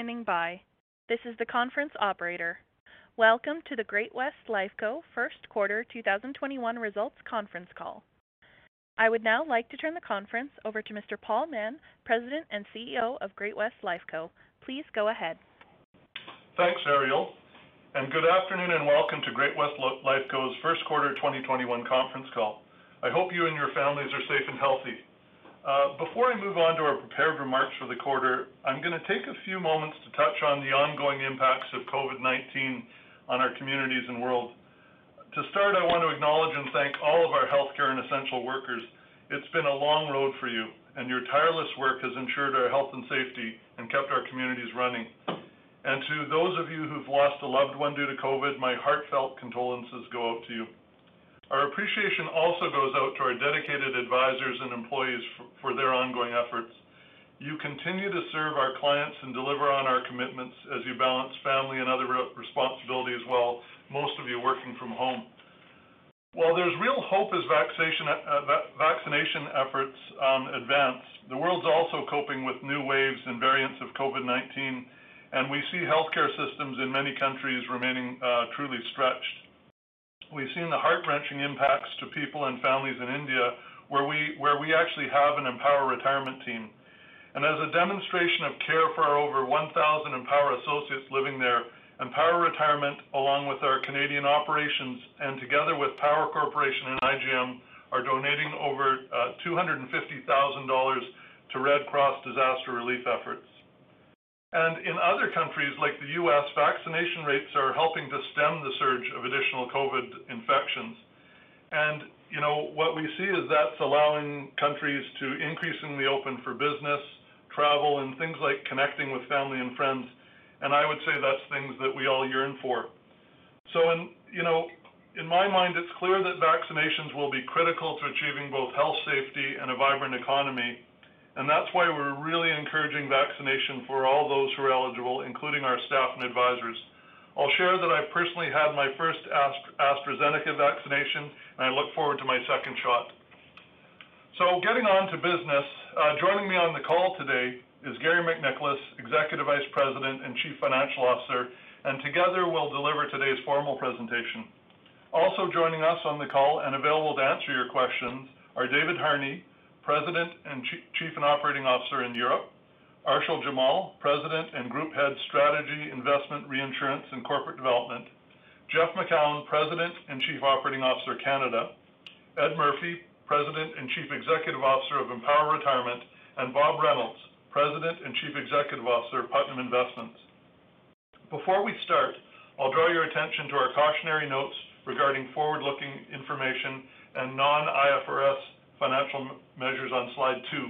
Standing by. This is the conference operator. Welcome to the Great-West Lifeco first quarter 2021 results conference call. I would now like to turn the conference over to Mr. Paul Mahon, President and CEO of Great-West Lifeco. Please go ahead. Thanks, Ariel, and good afternoon and welcome to Great-West Lifeco's first quarter 2021 conference call. I hope you and your families are safe and healthy. Uh, before I move on to our prepared remarks for the quarter, I'm going to take a few moments to touch on the ongoing impacts of COVID-19 on our communities and world. To start, I want to acknowledge and thank all of our healthcare and essential workers. It's been a long road for you, and your tireless work has ensured our health and safety and kept our communities running. And to those of you who've lost a loved one due to COVID, my heartfelt condolences go out to you. Our appreciation also goes out to our dedicated advisors and employees for their ongoing efforts. You continue to serve our clients and deliver on our commitments as you balance family and other responsibilities while most of you working from home. While there's real hope as vaccination uh, efforts um, advance, the world's also coping with new waves and variants of COVID-19, and we see healthcare systems in many countries remaining uh, truly stretched. We've seen the heart-wrenching impacts to people and families in India, where we where we actually have an Empower retirement team. And as a demonstration of care for our over 1,000 Empower associates living there, Empower Retirement, along with our Canadian operations and together with Power Corporation and IGM, are donating over uh, 250,000 dollars to Red Cross disaster relief efforts. And in other countries like the U.S., vaccination rates are helping to stem the surge of additional COVID infections. And, you know, what we see is that's allowing countries to increasingly open for business, travel, and things like connecting with family and friends. And I would say that's things that we all yearn for. So, in, you know, in my mind, it's clear that vaccinations will be critical to achieving both health safety and a vibrant economy, and that's why we're really encouraging vaccination for all those who are eligible, including our staff and advisors. I'll share that I personally had my first AstraZeneca vaccination, and I look forward to my second shot. So, getting on to business, uh, joining me on the call today is Garry MacNicholas, Executive Vice President and Chief Financial Officer, and together we'll deliver today's formal presentation. Also joining us on the call and available to answer your questions are David Harney, President and Chief and Operating Officer in Europe, Arshil Jamal, President and Group Head, Strategy, Investment, Reinsurance, and Corporate Development, Jeff Macoun, President and Chief Operating Officer, Canada, Ed Murphy, President and Chief Executive Officer of Empower Retirement, and Bob Reynolds, President and Chief Executive Officer of Putnam Investments. Before we start, I'll draw your attention to our cautionary notes regarding forward-looking information and non-IFRS financial measures on slide two.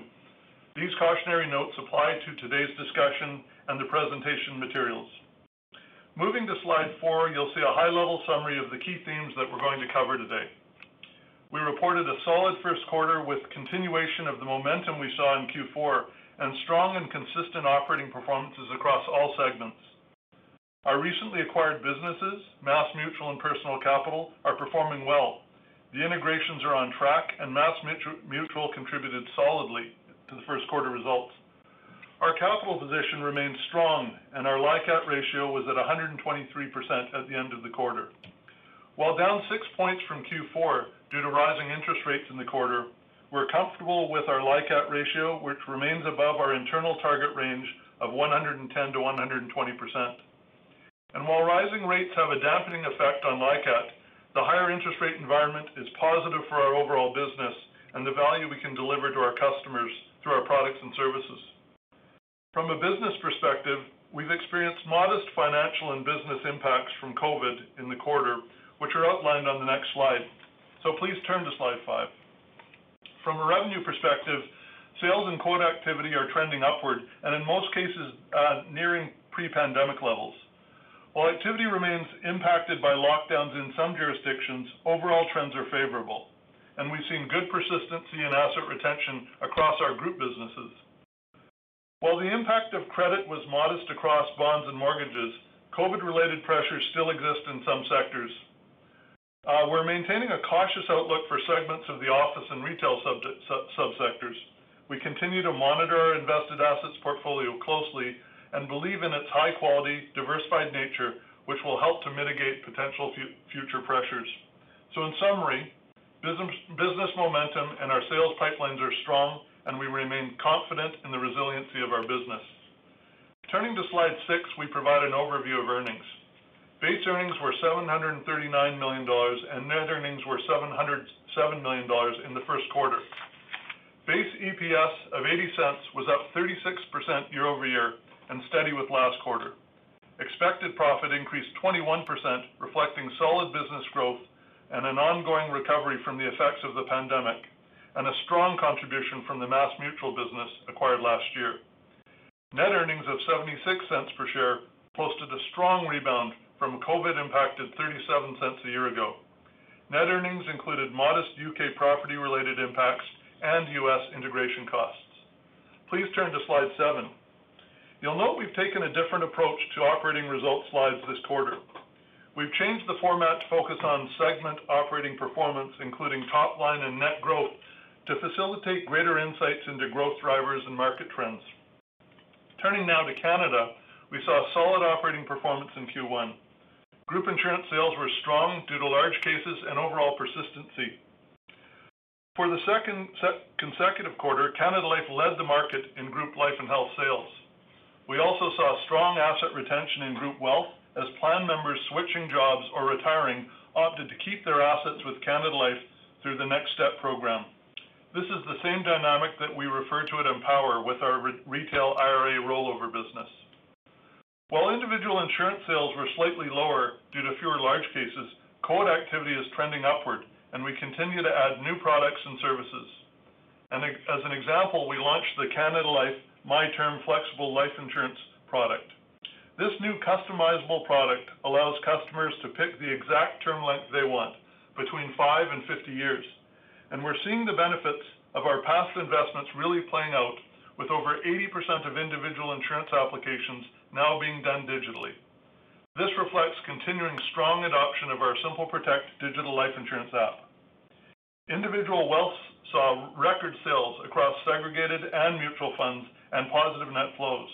These cautionary notes apply to today's discussion and the presentation materials. Moving to slide four, you'll see a high-level summary of the key themes that we're going to cover today. We reported a solid first quarter with continuation of the momentum we saw in Q4 and strong and consistent operating performances across all segments. Our recently acquired businesses, MassMutual and Personal Capital, are performing well. The integrations are on track, and MassMutual contributed solidly to the first quarter results. Our capital position remains strong, and our LICAT ratio was at 123% at the end of the quarter. While down six points from Q4 due to rising interest rates in the quarter, we're comfortable with our LICAT ratio, which remains above our internal target range of 110%-120%. And While rising rates have a dampening effect on LICAT, the higher interest rate environment is positive for our overall business and the value we can deliver to our customers through our products and services. From a business perspective, we've experienced modest financial and business impacts from COVID in the quarter, which are outlined on the next slide. So Please turn to slide five. From a revenue perspective, sales and quote activity are trending upward and in most cases, uh, nearing pre-pandemic levels. While activity remains impacted by lockdowns in some jurisdictions, overall trends are favorable, and we've seen good persistency in asset retention across our group businesses. While the impact of credit was modest across bonds and mortgages, COVID-related pressures still exist in some sectors. Uh, we're maintaining a cautious outlook for segments of the office and retail subsectors. We continue to monitor our invested assets portfolio closely and believe in its high quality, diversified nature, which will help to mitigate potential future pressures. So in summary, business momentum and our sales pipelines are strong, and we remain confident in the resiliency of our business. Turning to slide six, we provide an overview of earnings. Base earnings were 739 million dollars, and net earnings were 707 million dollars in the first quarter. Base EPS of 0.80 was up 36% year-over-year and steady with last quarter. Expected profit increased 21%, reflecting solid business growth and an ongoing recovery from the effects of the pandemic, and a strong contribution from the MassMutual business acquired last year. Net earnings of 0.76 per share posted a strong rebound from COVID-impacted 0.37 a year ago. Net earnings included modest U.K. property-related impacts and U.S. integration costs. Please turn to slide seven. You'll note we've taken a different approach to operating results slides this quarter. We've changed the format to focus on segment operating performance, including top line and net growth, to facilitate greater insights into growth drivers and market trends. Turning now to Canada, we saw solid operating performance in Q1. Group insurance sales were strong due to large cases and overall persistency. For the second consecutive quarter, Canada Life led the market in group life and health sales. We also saw strong asset retention in group wealth as plan members switching jobs or retiring opted to keep their assets with Canada Life through the Next Step program. This is the same dynamic that we refer to at Empower with our retail IRA rollover business. While individual insurance sales were slightly lower due to fewer large cases, quote activity is trending upward, and we continue to add new products and services. And As an example, we launched the Canada Life MyTerm Flexible Life Insurance product. This new customizable product allows customers to pick the exact term length they want between five and 50 years. And we're seeing the benefits of our past investments really playing out with over 80% of individual insurance applications now being done digitally. This reflects continuing strong adoption of our Simple Protect digital life insurance app. Individual wealth saw record sales across segregated and mutual funds and positive net flows.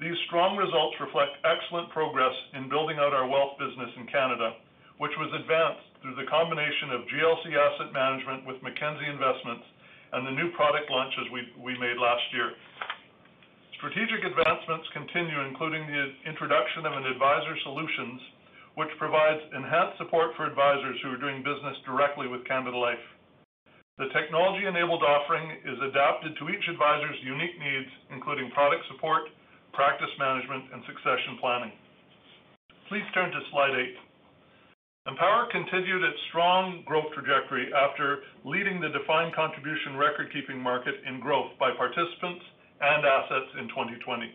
These strong results reflect excellent progress in building out our wealth business in Canada, which was advanced through the combination of GLC Asset Management with Mackenzie Investments and the new product launches we made last year. Strategic advancements continue, including the introduction of an Advisor Solutions, which provides enhanced support for advisors who are doing business directly with Canada Life. The technology-enabled offering is adapted to each advisor's unique needs, including product support, practice management, and succession planning. Please turn to slide eight. Empower continued its strong growth trajectory after leading the defined contribution record-keeping market in growth by participants and assets in 2020.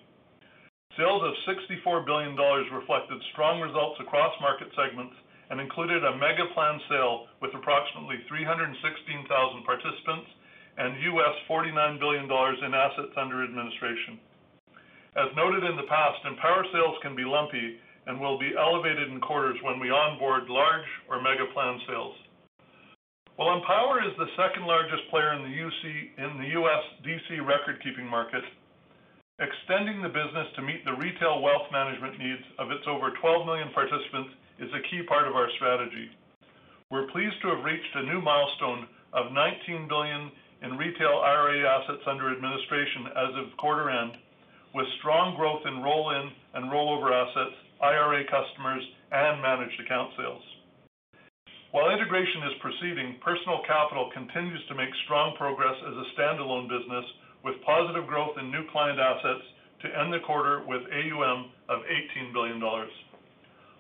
Sales of 64 billion dollars reflected strong results across market segments and included a mega plan sale with approximately 316,000 participants and U.S. $49 billion in assets under administration. As noted in the past, Empower sales can be lumpy and will be elevated in quarters when we onboard large or mega plan sales. While Empower is the second-largest player in the, UC, in the U.S. DC record-keeping market, extending the business to meet the retail wealth management needs of its over 12 million participants is a key part of our strategy. We're pleased to have reached a new milestone of 19 billion in retail IRA assets under administration as of quarter end, with strong growth in roll-in and rollover assets, IRA customers, and managed account sales. While integration is proceeding, Personal Capital continues to make strong progress as a standalone business with positive growth in new client assets to end the quarter with AUM of 18 billion dollars.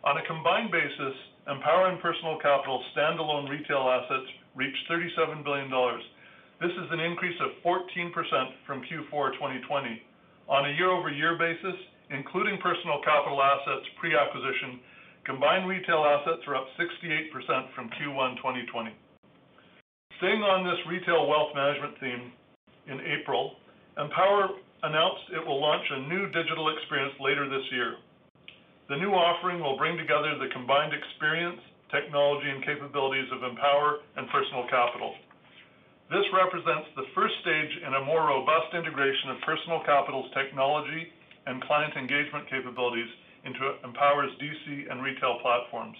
On a combined basis, Empower and Personal Capital standalone retail assets reached 37 billion dollars. This is an increase of 14% from Q4 2020. On a year-over-year basis, including Personal Capital assets pre-acquisition, combined retail assets are up 68% from Q1 2020. Staying on this retail wealth management theme, in April, Empower announced it will launch a new digital experience later this year. The new offering will bring together the combined experience, technology, and capabilities of Empower and Personal Capital. This represents the first stage in a more robust integration of Personal Capital's technology and client engagement capabilities into Empower's DC and retail platforms.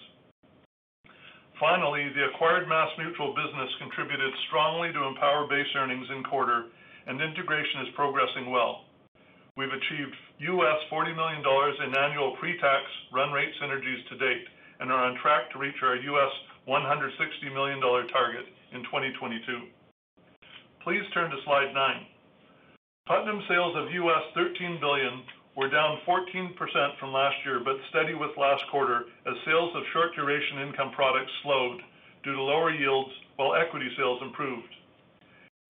Finally, the acquired MassMutual business contributed strongly to Empower base earnings in quarter, and integration is progressing well. We've achieved $40 million in annual pre-tax run rate synergies to date and are on track to reach our $160 million target in 2022. Please turn to slide nine. Putnam sales of 13 billion were down 14% from last year, but steady with last quarter as sales of short duration income products slowed due to lower yields while equity sales improved.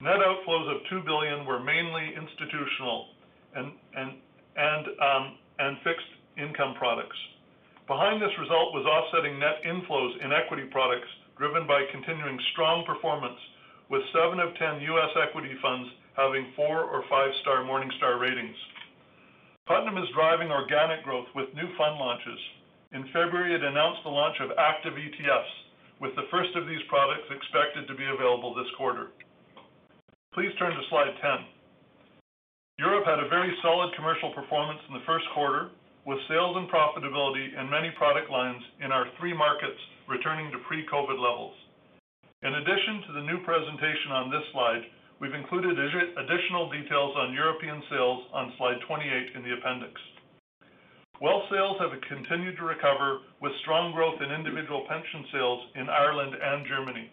Net outflows of 2 billion were mainly institutional and Um, fixed income products. Behind this result was offsetting net inflows in equity products driven by continuing strong performance with seven of 10 U.S. equity funds having four or five-star Morningstar ratings. Putnam is driving organic growth with new fund launches. In February, it announced the launch of active ETFs, with the first of these products expected to be available this quarter. Please turn to slide 10. Europe had a very solid commercial performance in the first quarter, with sales and profitability in many product lines in our three markets returning to pre-COVID levels. In addition to the new presentation on this slide, we've included additional details on European sales on slide 28 in the appendix. Wealth sales have continued to recover with strong growth in individual pension sales in Ireland and Germany.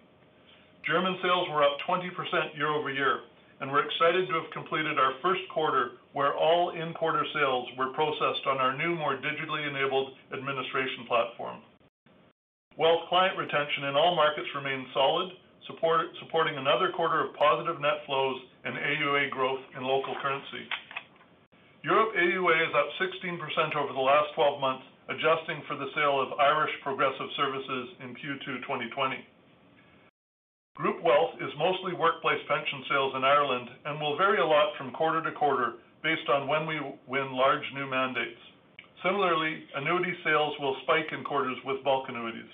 German sales were up 20% year-over-year, and we're excited to have completed our first quarter where all in-quarter sales were processed on our new, more digitally enabled administration platform. Wealth client retention in all markets remains solid, supporting another quarter of positive net flows and AUA growth in local currency. Europe AUA is up 16% over the last 12 months, adjusting for the sale of Irish Progressive Services in Q2 2020. Group wealth is mostly workplace pension sales in Ireland and will vary a lot from quarter to quarter based on when we win large new mandates. Similarly, annuity sales will spike in quarters with bulk annuities.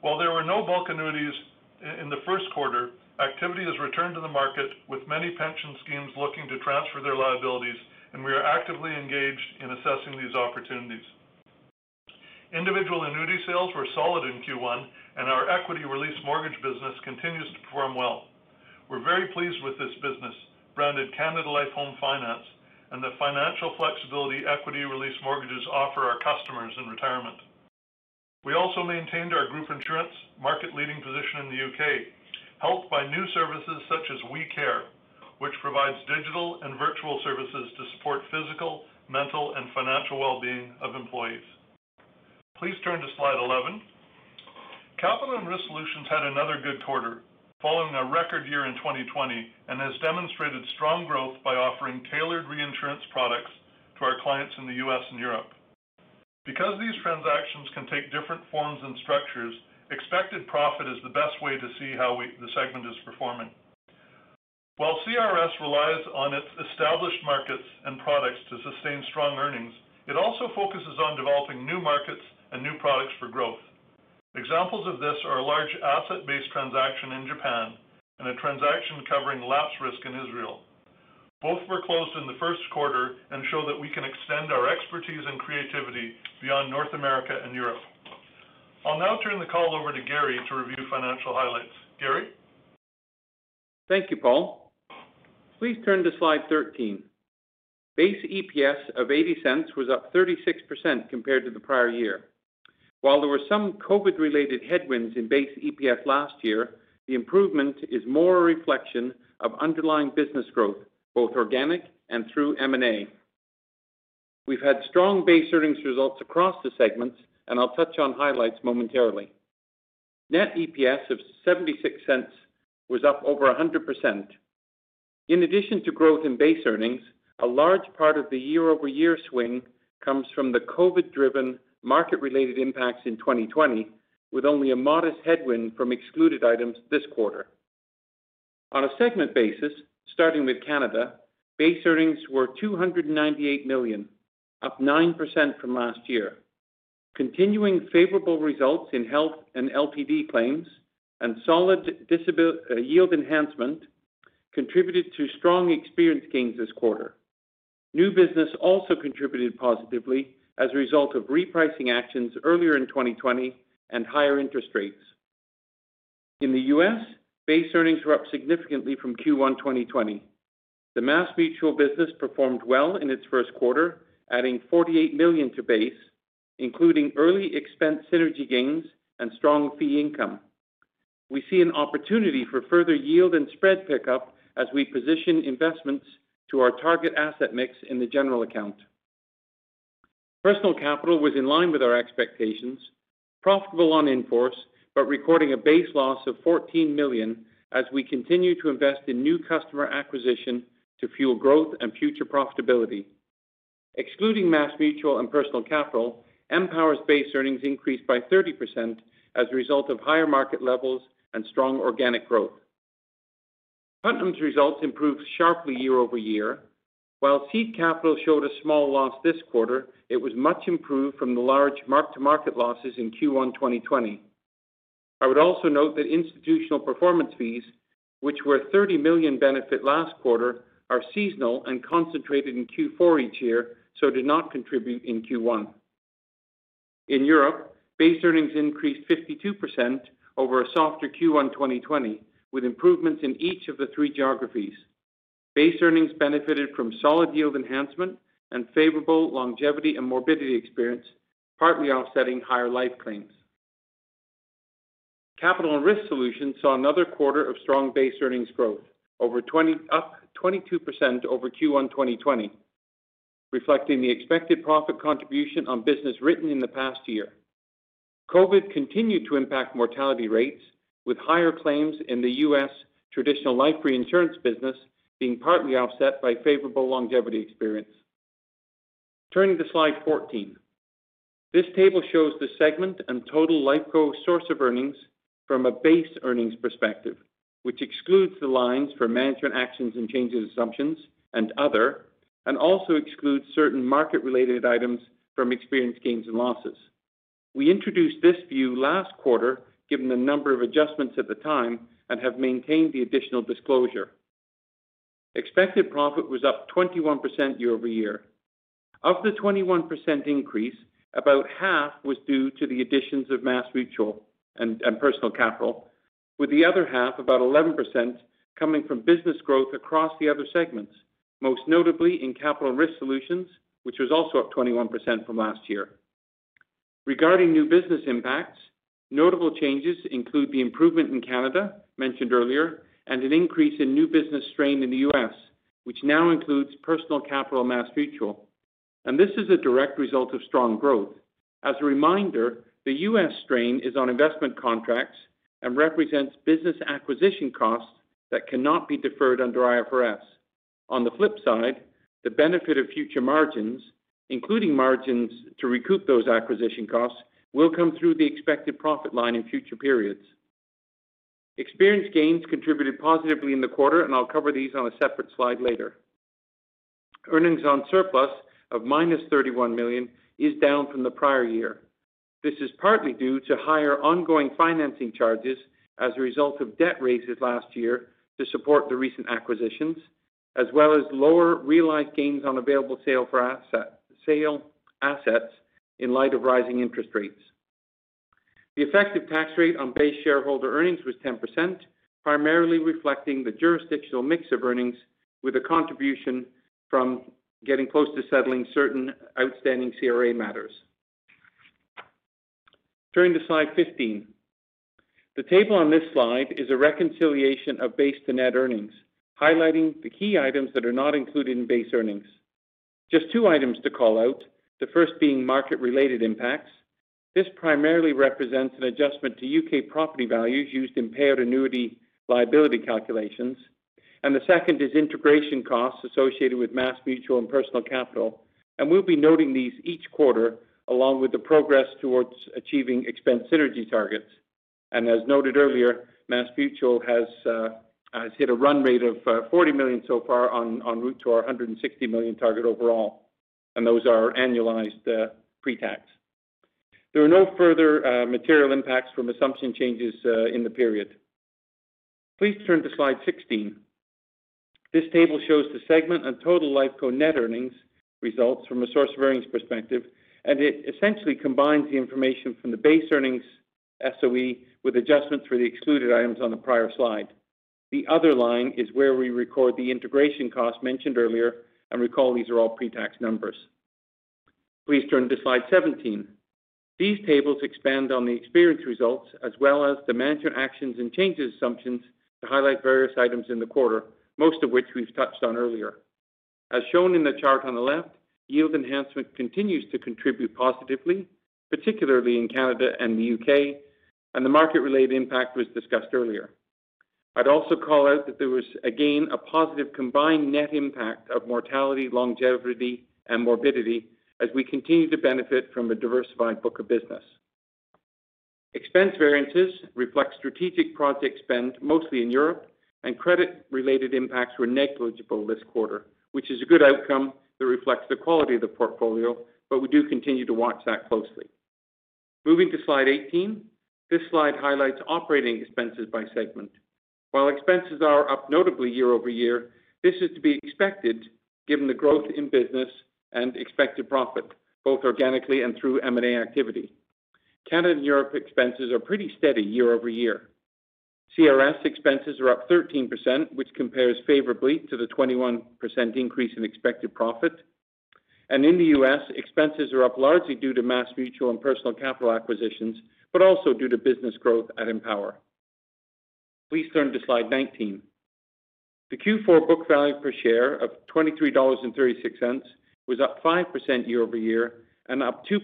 While there were no bulk annuities in the first quarter, activity has returned to the market with many pension schemes looking to transfer their liabilities, and we are actively engaged in assessing these opportunities. Individual annuity sales were solid in Q1, and our equity release mortgage business continues to perform well. We're very pleased with this business, branded Canada Life Home Finance, and the financial flexibility equity release mortgages offer our customers in retirement. We also maintained our group insurance market-leading position in the U.K., helped by new services such as WeCare, which provides digital and virtual services to support physical, mental, and financial well-being of employees. Please turn to slide 11. Capital and Risk Solutions had another good quarter, following a record year in 2020, and has demonstrated strong growth by offering tailored reinsurance products to our clients in the U.S. and Europe. Because these transactions can take different forms and structures, expected profit is the best way to see how the segment is performing. While CRS relies on its established markets and products to sustain strong earnings, it also focuses on developing new markets and new products for growth. Examples of this are a large asset-based transaction in Japan and a transaction covering lapse risk in Israel. Both were closed in the first quarter and show that we can extend our expertise and creativity beyond North America and Europe. I'll now turn the call over to Garry to review financial highlights. Garry? Thank you, Paul. Please turn to slide 13. Base EPS of 0.80 was up 36% compared to the prior year. While there were some COVID-related headwinds in base EPS last year, the improvement is more a reflection of underlying business growth, both organic and through M&A. We've had strong base earnings results across the segments, and I'll touch on highlights momentarily. Net EPS of 0.76 was up over 100%. In addition to growth in base earnings, a large part of the year-over-year swing comes from the COVID-driven market-related impacts in 2020, with only a modest headwind from excluded items this quarter. On a segment basis, starting with Canada, base earnings were 298 million, up 9% from last year. Continuing favorable results in health and LTD claims and solid yield enhancement contributed to strong experience gains this quarter. New business also contributed positively as a result of repricing actions earlier in 2020 and higher interest rates. In the U.S., base earnings were up significantly from Q1 2020. The MassMutual business performed well in its first quarter, adding 48 million to base, including early expense synergy gains and strong fee income. We see an opportunity for further yield and spread pickup as we position investments to our target asset mix in the general account. Personal Capital was in line with our expectations, profitable on in-force, but recording a base loss of 14 million as we continue to invest in new customer acquisition to fuel growth and future profitability. Excluding MassMutual and Personal Capital, Empower's base earnings increased by 30% as a result of higher market levels and strong organic growth. Putnam's results improved sharply year-over-year. While Seed Capital showed a small loss this quarter, it was much improved from the large mark-to-market losses in Q1 2020. I would also note that institutional performance fees, which were 30 million benefit last quarter, are seasonal and concentrated in Q4 each year, so did not contribute in Q1. In Europe, base earnings increased 52% over a softer Q1 2020, with improvements in each of the three geographies. Base earnings benefited from solid yield enhancement and favorable longevity and morbidity experience, partly offsetting higher life claims. Capital and Risk Solutions saw another quarter of strong base earnings growth, up 22% over Q1 2020, reflecting the expected profit contribution on business written in the past year. COVID continued to impact mortality rates, with higher claims in the U.S. traditional life reinsurance business being partly offset by favorable longevity experience. Turning to slide 14. This table shows the segment and total Lifeco source of earnings from a base earnings perspective, which excludes the lines for management actions and changes assumptions and other, and also excludes certain market-related items from experience gains and losses. We introduced this view last quarter, given the number of adjustments at the time, and have maintained the additional disclosure. Expected profit was up 21% year-over-year. Of the 21% increase, about half was due to the additions of MassMutual and and Personal Capital, with the other half, about 11%, coming from business growth across the other segments, most notably in Capital and Risk Solutions, which was also up 21% from last year. Regarding new business impacts, notable changes include the improvement in Canada, mentioned earlier, and an increase in new business strain in the U.S., which now includes Personal Capital mass mutual, and MassMutual. This is a direct result of strong growth. As a reminder, the U.S. strain is on investment contracts and represents business acquisition costs that cannot be deferred under IFRS. On the flip side, the benefit of future margins, including margins to recoup those acquisition costs, will come through the expected profit line in future periods. Experience gains contributed positively in the quarter, and I'll cover these on a separate slide later. Earnings on surplus of -31 million is down from the prior year. This is partly due to higher ongoing financing charges as a result of debt raises last year to support the recent acquisitions, as well as lower realized gains on available sale for sale assets in light of rising interest rates. The effective tax rate on base shareholder earnings was 10%, primarily reflecting the jurisdictional mix of earnings with a contribution from getting close to settling certain outstanding CRA matters. Turning to slide 15. The table on this slide is a reconciliation of base to net earnings, highlighting the key items that are not included in base earnings. Just two items to call out, the first being market-related impacts. This primarily represents an adjustment to U.K. property values used in payout annuity liability calculations. And the second is integration costs associated with MassMutual and Personal Capital, and we'll be noting these each quarter along with the progress towards achieving expense synergy targets. And As noted earlier, MassMutual uh, has hit a run rate of uh, 40 million so far on, route to our 160 million target overall, and those are annualized uh, pre-tax. There are no further uh, material impacts from assumption changes uh, in the period. Please turn to slide 16. This table shows the segment and total Lifeco net earnings results from a source of earnings perspective, and it essentially combines the information from the base earnings SOE with adjustments for the excluded items on the prior slide. The other line is where we record the integration costs mentioned earlier, and recall these are all pre-tax numbers. Please turn to slide 17. These tables expand on the experience results as well as the management actions and changes assumptions to highlight various items in the quarter, most of which we've touched on earlier. As shown in the chart on the left, yield enhancement continues to contribute positively, particularly in Canada and the U.K., and the market-related impact was discussed earlier. I'd also call out that there was, again, a positive combined net impact of mortality, longevity, and morbidity as we continue to benefit from a diversified book of business. Expense variances reflect strategic project spend, mostly in Europe, and credit-related impacts were negligible this quarter, which is a good outcome that reflects the quality of the portfolio, but we do continue to watch that closely. Moving to slide 18. This slide highlights operating expenses by segment. While expenses are up notably year-over-year, this is to be expected given the growth in business and expected profit, both organically and through M&A activity. Canada and Europe expenses are pretty steady year-over-year. CRS expenses are up 13%, which compares favorably to the 21% increase in expected profit. And In the U.S., expenses are up largely due to MassMutual and Personal Capital acquisitions, but also due to business growth at Empower. Please turn to slide 19. The Q4 book value per share of 23.36 dollars was up 5% year-over-year and up 2%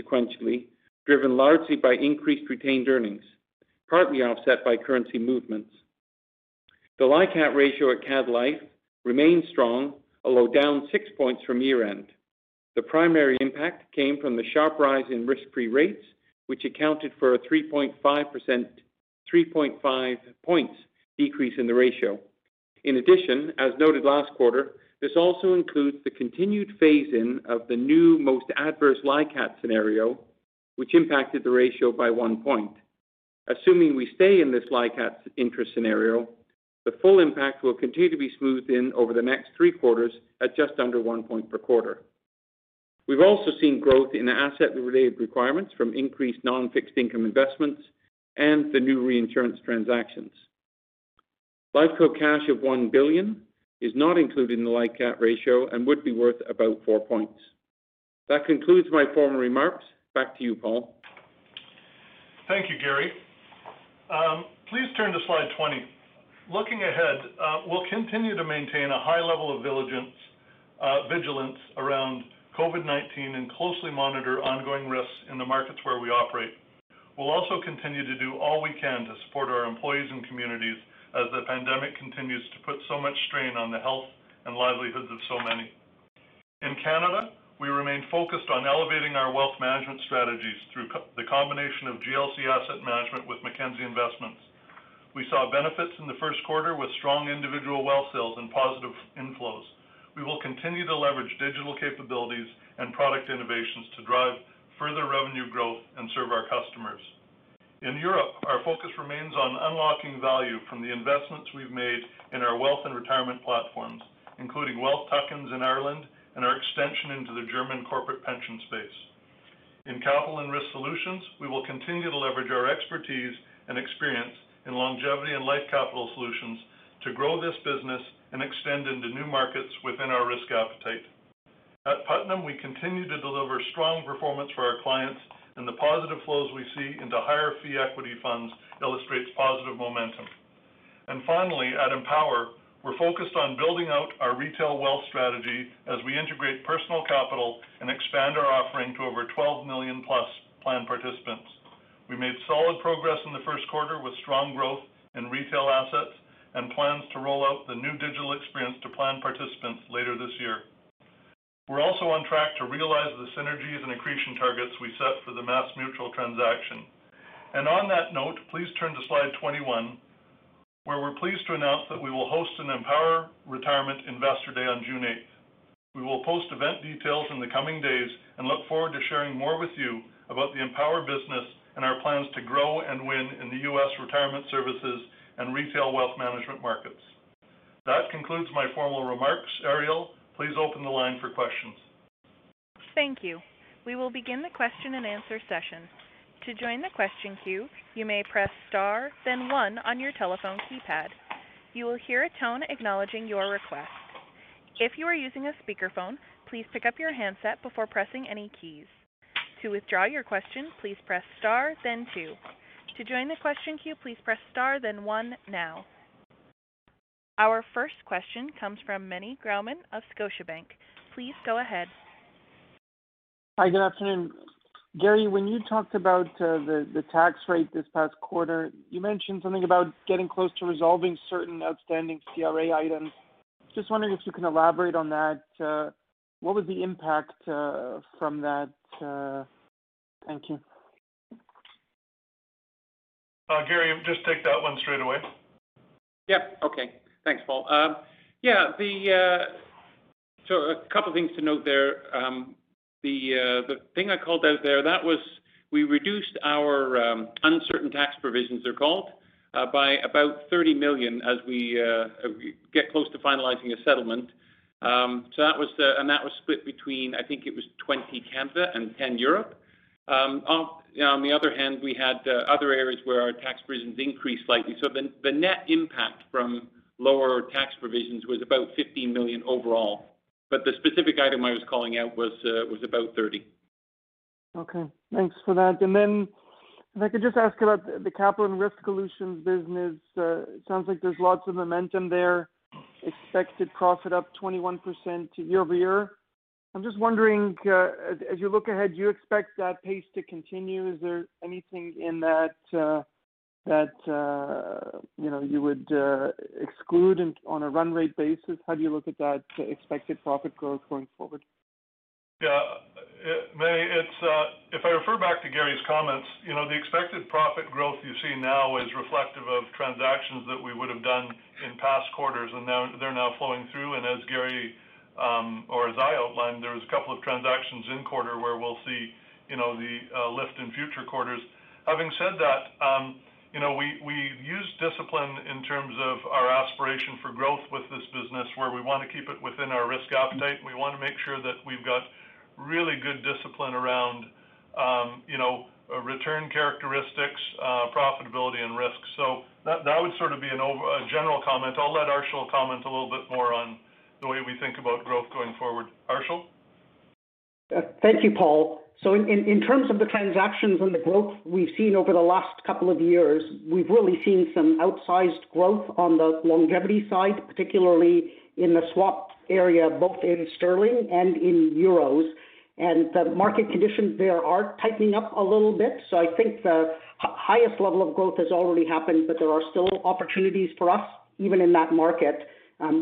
sequentially, driven largely by increased retained earnings, partly offset by currency movements. The LICAT ratio at Canada Life remains strong, although down 6 points from year-end. The primary impact came from the sharp rise in risk-free rates, which accounted for a 3.5 points decrease in the ratio. In addition, as noted last quarter, this also includes the continued phase-in of the new most adverse LICAT scenario, which impacted the ratio by 1 point. Assuming we stay in this LICAT interest scenario, the full impact will continue to be smoothed in over the next three quarters at just under 1 point per quarter. We've also seen growth in asset-related requirements from increased non-fixed income investments and the new reinsurance transactions. Lifeco cash of 1 billion is not included in the LICAT ratio and would be worth about 4 points. That concludes my formal remarks. Back to you, Paul. Thank you, Garry. Um, please turn to slide 20. Looking ahead, uh, we'll continue to maintain a high level of vigilance uh, around COVID-19 and closely monitor ongoing risks in the markets where we operate. We'll also continue to do all we can to support our employees and communities as the pandemic continues to put so much strain on the health and livelihoods of so many. In Canada, we remain focused on elevating our wealth management strategies through the combination of GLC Asset Management with Mackenzie Investments. We saw benefits in the first quarter with strong individual wealth sales and positive inflows. We will continue to leverage digital capabilities and product innovations to drive further revenue growth and serve our customers. In Europe, our focus remains on unlocking value from the investments we've made in our wealth and retirement platforms, including wealth tuck-ins in Ireland and our extension into the German corporate pension space. In Capital and Risk Solutions, we will continue to leverage our expertise and experience in longevity and life capital solutions to grow this business and extend into new markets within our risk appetite. At Putnam, we continue to deliver strong performance for our clients, and the positive flows we see into higher fee equity funds illustrates positive momentum. And finally, at Empower, we're focused on building out our retail wealth strategy as we integrate Personal Capital and expand our offering to over 12 million+ plan participants. We made solid progress in the first quarter with strong growth in retail assets and plans to roll out the new digital experience to plan participants later this year. We're also on track to realize the synergies and accretion targets we set for the MassMutual transaction. And On that note, please turn to slide 21, where we're pleased to announce that we will host an Empower Retirement Investor Day on June 8th. We will post event details in the coming days and look forward to sharing more with you about the Empower business and our plans to grow and win in the U.S. retirement services and retail wealth management markets. That concludes my formal remarks. Ariel, please open the line for questions. Thank you. We will begin the question and answer session. To join the question queue, you may press star then one on your telephone keypad. You will hear a tone acknowledging your request. If you are using a speakerphone, please pick up your handset before pressing any keys. To withdraw your question, please press star then two. To join the question queue, please press star then one now. Our first question comes from Meny Grauman of Scotiabank. Please go ahead. Hi, good afternoon. Garry, when you talked about uh, the the tax rate this past quarter, you mentioned something about getting close to resolving certain outstanding CRA items. Just wondering if you can elaborate on that. Uh, what was the impact uh, from that? Thank you. Garry, just take that one straight away. Yep. Okay. Thanks, Paul. Um, yeah, uh, so a couple of things to note there. Um, uh, the thing I called out there, that was we reduced our um, uncertain tax provisions, they're called, uh, by about 30 million as we get close to finalizing a settlement. So that was split between, I think it was 20 Canada and 10 Europe. On the other hand, we had other areas where our tax provisions increased slightly. So the net impact from lower tax provisions was about 15 million overall. But the specific item I was calling out was uh, about 30. Okay. Thanks for that. And then if I could just ask about the Capital and Risk Solutions business. It sounds like there's lots of momentum there. Expected profit up 21% year-over-year. I'm just wondering, uh, as you look ahead, do you expect that pace to continue? Is there anything in that Uh, you know you would uh, exclude and on a run rate basis? How do you look at that expected profit growth going forward? Yeah. May, it's uh, if I refer back to Garry's comments, you know, the expected profit growth you see now is reflective of transactions that we would have done in past quarters, and now they're now flowing through. And as Gary um, or as I outlined, there was a couple of transactions in quarter where we'll see you know, the lift in future quarters. Having said that, um, we we use discipline in terms of our aspiration for growth with this business, where we want to keep it within our risk appetite. We want to make sure that we've got really good discipline around um, you know, uh, return characteristics, uh, profitability, and risk. So that that would sort of be an over, a general comment. I'll let Arshil comment a little bit more on the way we think about growth going forward. Arshil? Thank you, Paul. So in in terms of the transactions and the growth we've seen over the last couple of years, we've really seen some outsized growth on the longevity side, particularly in the swap area, both in sterling and in euros. And the market conditions there are tightening up a little bit. So I think the highest level of growth has already happened, but there are still opportunities for us, even in that market.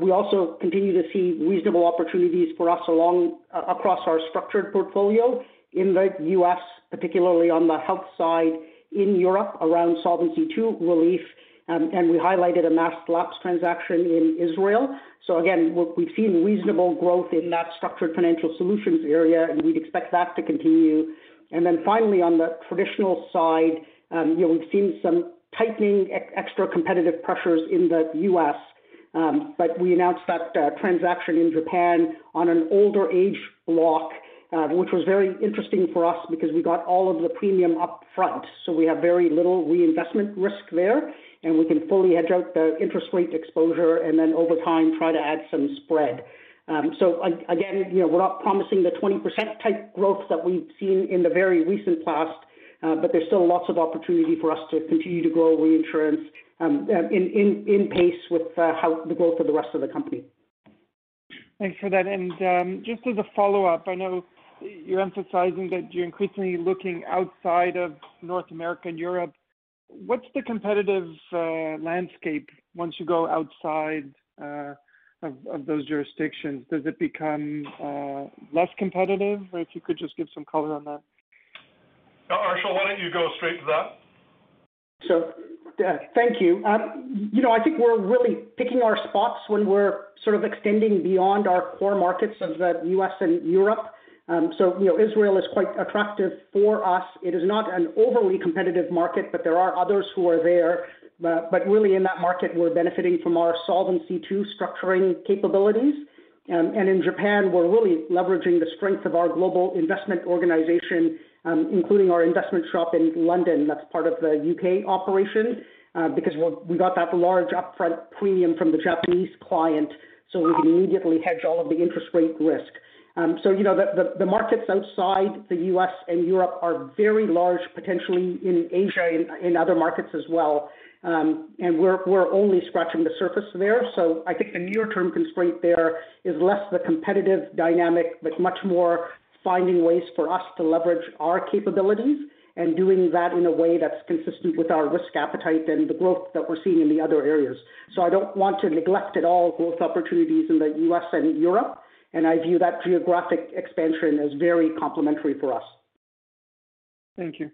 We also continue to see reasonable opportunities for us along uh, across our structured portfolio in the U.S., particularly on the health side, in Europe around Solvency II relief, um, and we highlighted a mass lapse transaction in Israel. So again, we've seen reasonable growth in that structured financial solutions area, and we'd expect that to continue. And then finally, on the traditional side, um, you know, we've seen some tightening extra competitive pressures in the U.S. Um, but we announced that uh, transaction in Japan on an older age block, Uh, which was very interesting for us because we got all of the premium up front. So we have very little reinvestment risk there, and we can fully hedge out the interest rate exposure and then over time try to add some spread. Um, so again, you know, we're not promising the 20% type growth that we've seen in the very recent past, uh, but there's still lots of opportunity for us to continue to grow reinsurance um, uh, in in pace with how the growth of the rest of the company. Thanks for that. And um, just as a follow-up, I know you're emphasizing that you're increasingly looking outside of North America and Europe. What's the competitive landscape once you go outside of, of those jurisdictions, does it become uh, less competitive? Or if you could just give some color on that. Uh, Arshil, why don't you go straight to that? So, uh, thank you. Um, you know, I think we're really picking our spots when we're sort of extending beyond our core markets of the U.S. and Europe. Um, so, you know, Israel is quite attractive for us. It is not an overly competitive market, but there are others who are there. But really in that market, we're benefiting from our Solvency II structuring capabilities. Um, and in Japan, we're really leveraging the strength of our global investment organization, um, including our investment shop in London. That's part of the UK operation, uh, because we got that large upfront premium from the Japanese client, so we can immediately hedge all of the interest rate risk. Um, so, you know, the markets outside the U.S. and Europe are very large, potentially in Asia, in other markets as well. Um, and we're we're only scratching the surface there. So I think the near-term constraint there is less the competitive dynamic, but much more finding ways for us to leverage our capabilities and doing that in a way that's consistent with our risk appetite and the growth that we're seeing in the other areas. So I don't want to neglect at all growth opportunities in the U.S. and Europe and I view that geographic expansion as very complementary for us. Thank you.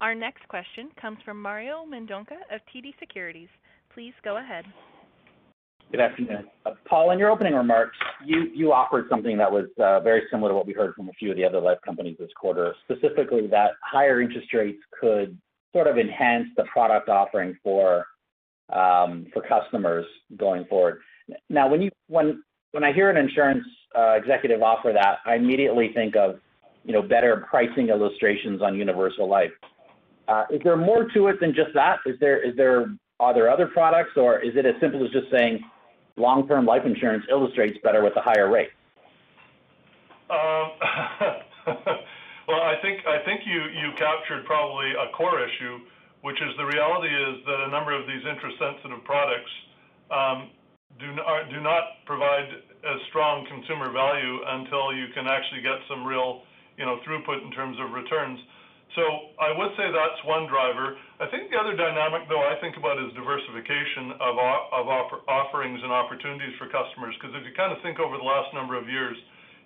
Our next question comes from Mario Mendonca of TD Securities. Please go ahead. Good afternoon. Uh, Paul, in your opening remarks, you, you offered something that was uh, very similar to what we heard from a few of the other life companies this quarter, specifically that higher interest rates could sort of enhance the product offering for for customers going forward. Now, when you when when I hear an insurance uh, executive offer that, I immediately think of you know better pricing illustrations on universal life. Uh, is there more to it than just that? Is there is there are there other products, or is it as simple as just saying long-term life insurance illustrates better with a higher rate? Um, well, I think I think you you captured probably a core issue which is the reality is that a number of these interest-sensitive products um, do, not, do not provide as strong consumer value until you can actually get some real, you know, throughput in terms of returns. So I would say that's one driver. I think the other dynamic, though, I think about is diversification of, of offer, offerings and opportunities for customers. Because if you kind of think over the last number of years,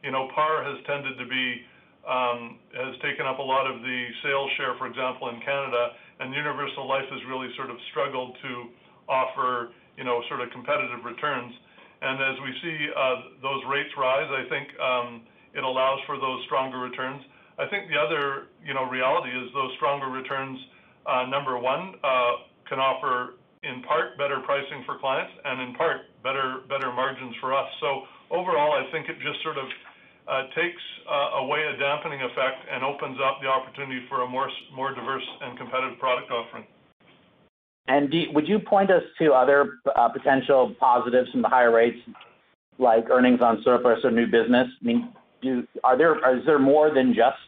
you know, PAR has tended to be um, has taken up a lot of the sales share, for example, in Canada, and Universal Life has really sort of struggled to offer, you know, sort of competitive returns. And as we see uh, those rates rise, I think um, it allows for those stronger returns. I think the other, you know, reality is those stronger returns, uh, number one, uh, can offer in part better pricing for clients and in part better better margins for us. So overall, I think it just sort of uh, takes uh, away a dampening effect and opens up the opportunity for a more more diverse and competitive product offering. And do, would you point us to other uh, potential positives from the higher rates, like earnings on surplus or new business? I mean, do, are there is there more than just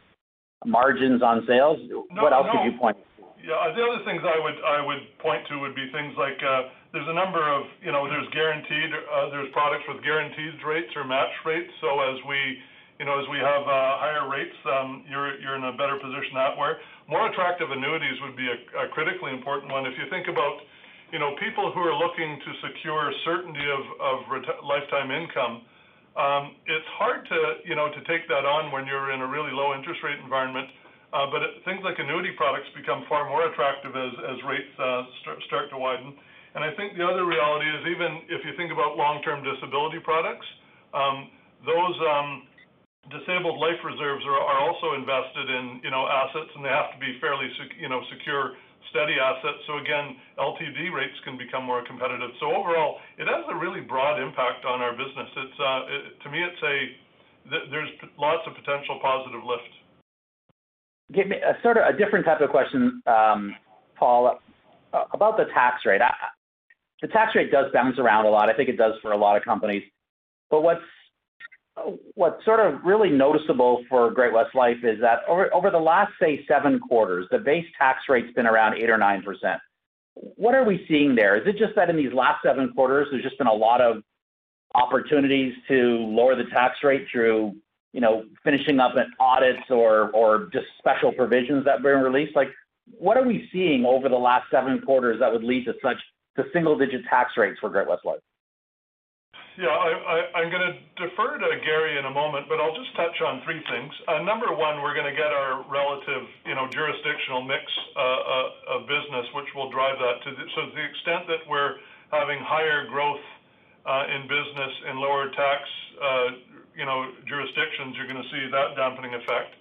margins on sales? No, what else no. could you point? To? Yeah, the other things I would I would point to would be things like uh, there's a number of, you know, there's guaranteed, uh, there's products with guaranteed rates or match rates. So as we, you know, as we have uh, higher rates, um, you're you're in a better position that way. More attractive annuities would be a, a critically important one. If you think about, you know, people who are looking to secure certainty of of lifetime income, um, it's hard to, you know, to take that on when you're in a really low interest rate environment. Uh, but it, things like annuity products become far more attractive as as rates uh, start, start to widen. And I think the other reality is even if you think about long-term disability products, um, those um, disabled life reserves are, are also invested in, you know, assets, and they have to be fairly, you know, secure, steady assets. So again, LTD rates can become more competitive. So overall, it has a really broad impact on our business. It's uh, it, to me, it's a there's lots of potential positive lift. Give me a sort of a different type of question, um, Paul, about the tax rate. I, the tax rate does bounce around a lot. I think it does for a lot of companies. But what's what's sort of really noticeable for Great-West Life is that over over the last say seven quarters, the base tax rate's been around eight or nine percent. What are we seeing there? Is it just that in these last seven quarters, there's just been a lot of opportunities to lower the tax rate through, you know, finishing up an audits or or just special provisions that were released? Like, what are we seeing over the last seven quarters that would lead to such to single-digit tax rates for Great-West Life? Yeah, I'm going to defer to Garry in a moment, but I'll just touch on three things. Uh, number one, we're going to get our relative you know, jurisdictional mix uh, uh, of business, which will drive that. So, to the extent that we're having higher growth in business in lower tax you know, jurisdictions, you're going to see that dampening effect.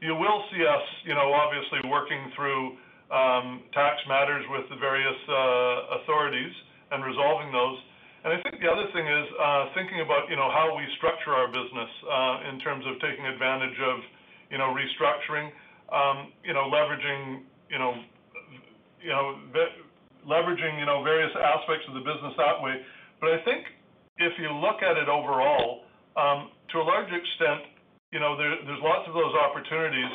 You will see us you know, obviously working through Um, tax matters with the various uh, authorities and resolving those. And I think the other thing is uh, thinking about you know how we structure our business uh, in terms of taking advantage of you know restructuring, um, you know leveraging you know you know leveraging you know various aspects of the business that way. But I think if you look at it overall, um, to a large extent, you know there's lots of those opportunities.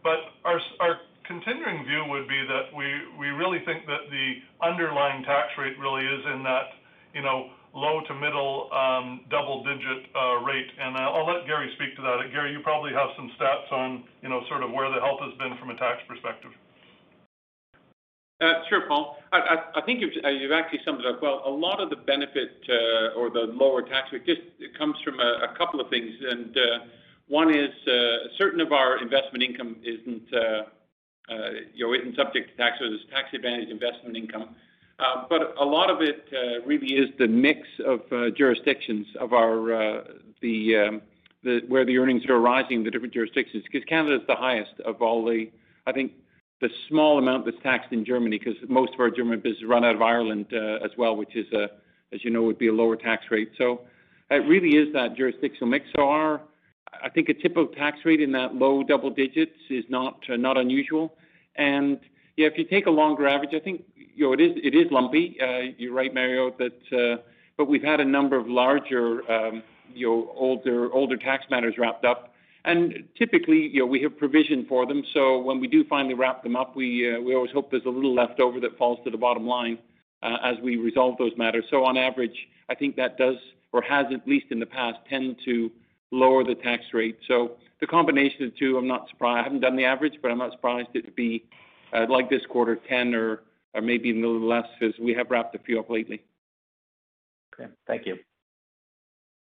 But our our continuing view would be that we really think that the underlying tax rate really is in that you know, low to middle um, double-digit uh, rate. And I'll let Garry speak to that. Garry, you probably have some stats on you know, sort of where the help has been from a tax perspective. Uh, sure, Paul. I think uh, you've actually summed it up well. A lot of the benefit or the lower tax rate just comes from a couple of things. And one is certain of our investment income isn't Uh, subject to tax, so there's tax-advantaged investment income. Uh, but a lot of it uh, really is the mix of jurisdictions of our um, the where the earnings are arising in the different jurisdictions, because Canada is the highest of all the, I think, the small amount that's taxed in Germany, because most of our German business run out of Ireland as well, which is, as you know, would be a lower tax rate. So it really is that jurisdictional mix. I think a typical tax rate in that low double digits is not uh, unusual. And yeah, if you take a longer average, I think it is lumpy. Uh, you're right, Mario, that uh, but we've had a number of larger um you know older older tax matters wrapped up. And typically, you know, we have provision for them. So when we do finally wrap them up, we always hope there's a little left over that falls to the bottom line as we resolve those matters. So on average, I think that does, or has at least in the past, tend to lower the tax rate. So the combination of the two, I'm not surprised. I haven't done the average, but I'm not surprised it to be uh, like this quarter, 10 or maybe even a little less, because we have wrapped a few up lately. Okay. Thank you.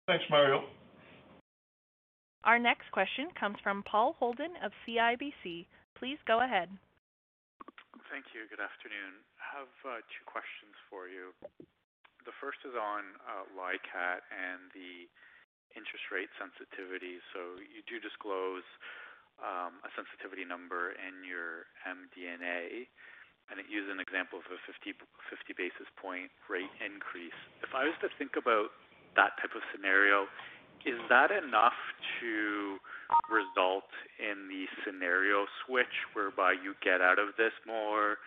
Thanks, Mario. Our next question comes from Paul Holden of CIBC. Please go ahead. Thank you. Good afternoon. I have uh, two questions for you. The first is on uh, LICAT and the interest rate sensitivity. So you do disclose um, a sensitivity number in your MD&A, and it uses an example of a 50 basis point rate increase. If I was to think about that type of scenario, is that enough to result in the scenario switch whereby you get out of this more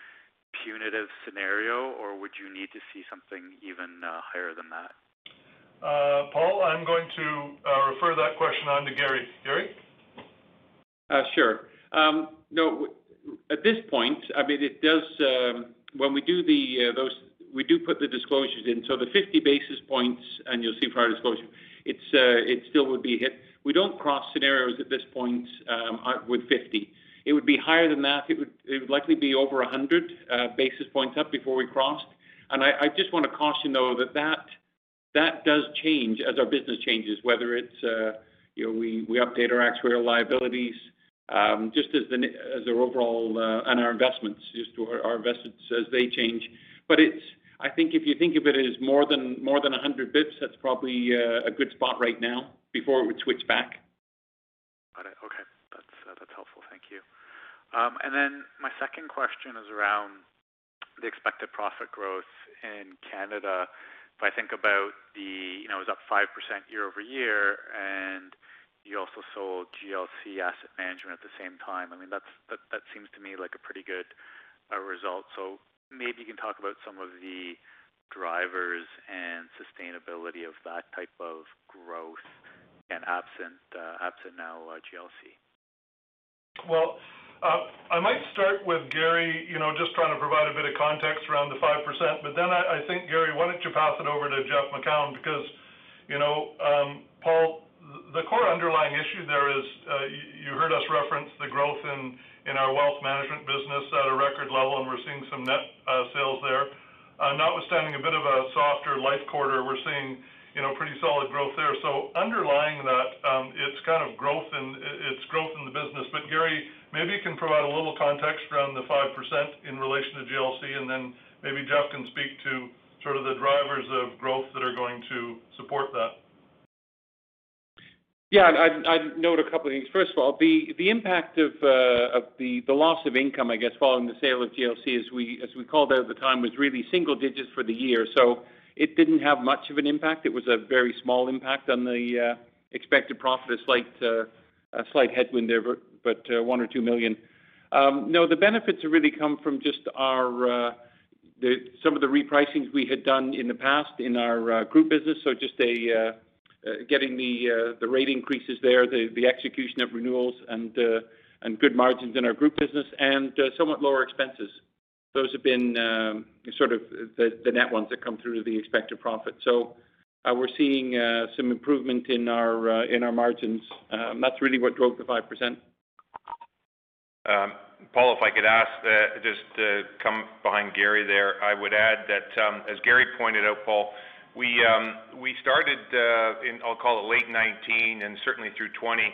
punitive scenario, or would you need to see something even uh, higher than that? Uh, Paul, I'm going to uh, refer that question on to Garry. Garry? Uh, sure. Um, no, at this point, I mean, it does, um, when we do the, those, we do put the disclosures in, so the 50 basis points, and you'll see from our disclosure, it's, it still would be hit. We don't cross scenarios at this point um, with 50. It would be higher than that. It would likely be over 100 basis points up before we crossed. And I just want to caution, though, that that does change as our business changes, whether it's uh, you know, we update our actuarial liabilities, um, just as the as our overall, uh, and our investments, just our investments as they change. But it's I think if you think of it as more than 100 basis points, that's probably uh, a good spot right now before it would switch back. Got it. Okay. That's that's helpful. Thank you. Um and then my second question is around the expected profit growth in Canada. If I think about the, you know, it was up 5% year-over-year, and you also sold GLC Asset Management at the same time. I mean, that seems to me like a pretty good uh, result. So maybe you can talk about some of the drivers and sustainability of that type of growth and absent uh, absent now uh, GLC. Well, Uh, I might start with Garry, you know, just trying to provide a bit of context around the 5%. But then I think, Garry, why don't you pass it over to Jeff Macoun because, you know, um, Paul, the core underlying issue there is, uh, you heard us reference the growth in in our wealth management business at a record level, and we're seeing some net uh, sales there. notwithstanding a bit of a softer life quarter, we're seeing, you know, pretty solid growth there. So underlying that, um, it's kind of growth in it's growth in the business. Garry, maybe you can provide a little context around the 5% in relation to GLC, and then maybe Jeff can speak to sort of the drivers of growth that are going to support that. Yeah. I'd note a couple of things. First of all, the the impact of uh, of the the loss of income, I guess, following the sale of GLC, as we as we called out at the time, was really single digits for the year. So it didn't have much of an impact. It was a very small impact on the uh, expected profit, a slight uh, a slight headwind there, but uh, one or 2 million. Um, no, the benefits have really come from just our uh, some of the repricings we had done in the past in our uh, group business. So just getting the the rate increases there, the execution of renewals and and good margins in our group business and somewhat lower expenses. Those have been um, sort of the the net ones that come through to the expected profit. So, we're seeing some improvement in our margins. Um, that's really what drove the 5%. Um, Paul, if I could ask, uh, just to come behind Garry there, I would add that, um, as Garry pointed out, Paul, we um we started uh, in, I'll call it late 2019 and certainly through 2020.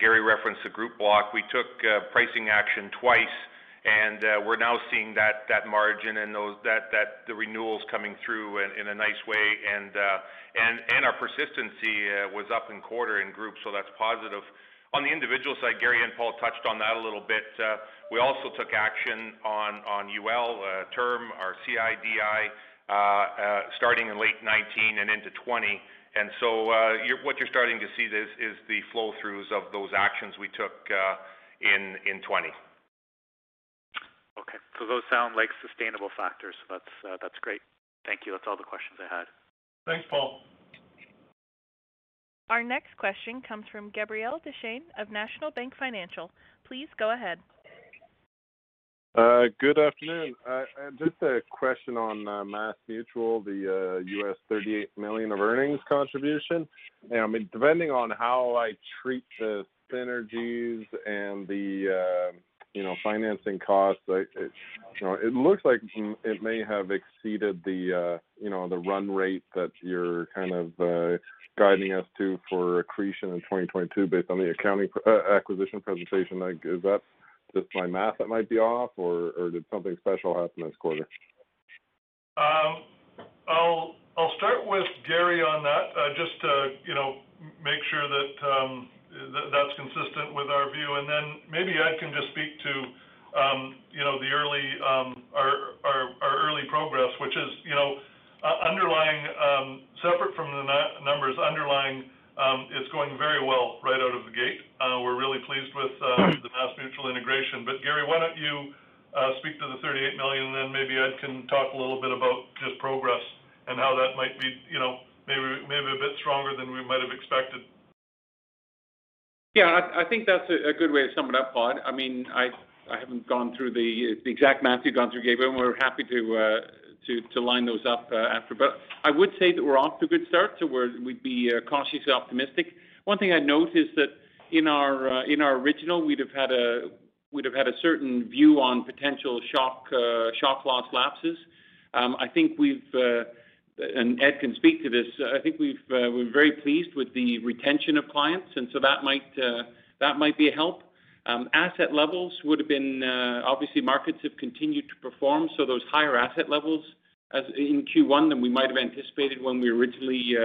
Garry referenced the group block. We took uh, pricing action twice, and we're now seeing that that margin and those that that the renewals coming through in a nice way. And uh and our persistency was up in quarter in group, so that's positive. On the individual side, Garry and Paul touched on that a little bit. Uh, we also took action on UL uh, term, our CI/DI, uh, starting in late 2019 and into 20. And so, What you're starting to see is the flow-throughs of those actions we took in 2020. Okay. So those sound like sustainable factors. That's great. Thank you. That's all the questions I had. Thanks, Paul. Our next question comes from Gabriel Dechaine of National Bank Financial. Please go ahead. Uh, good afternoon. Uh, just a question on uh, MassMutual, the U.S. 38 million of earnings contribution. I mean, depending on how I treat the synergies and the you know, financing costs, you know, it looks like it may have exceeded the uh, you know, the run rate that you're kind of uh, guiding us to for accretion in 2022 based on the accounting uh, acquisition presentation. Like, is that just my math that might be off, or or did something special happen this quarter? Um, I'll I'll start with Garry on that, uh, just to, you know, make sure that um, that's consistent with our view. And then maybe Ed can just speak to, um, you know, the early um, our our early progress, which is, you know, uh, underlying, um, separate from the numbers, underlying, it's going very well right out of the gate. Uh, we're really pleased with uh, the MassMutual integration. But Garry, why don't you speak to the 38 million, and then maybe Ed can talk a little bit about just progress and how that might be, you know, maybe maybe a bit stronger than we might have expected. Yeah. I think that's a good way to sum it up, Paul. I mean, I haven't gone through the exact math you've gone through, Gabriel, and we're happy to uh, line those up uh, after. But I would say that we're off to a good start, so we'd be uh, cautiously optimistic. One thing I'd note is that in our original, we'd have had a certain view on potential shock loss lapses. Um, I think we've and Ed can speak to this. I think we've, uh, we're very pleased with the retention of clients, and so that might uh, that might be a help. Um, asset levels would have been uh, obviously markets have continued to perform, so those higher asset levels as in Q1 than we might have anticipated when we originally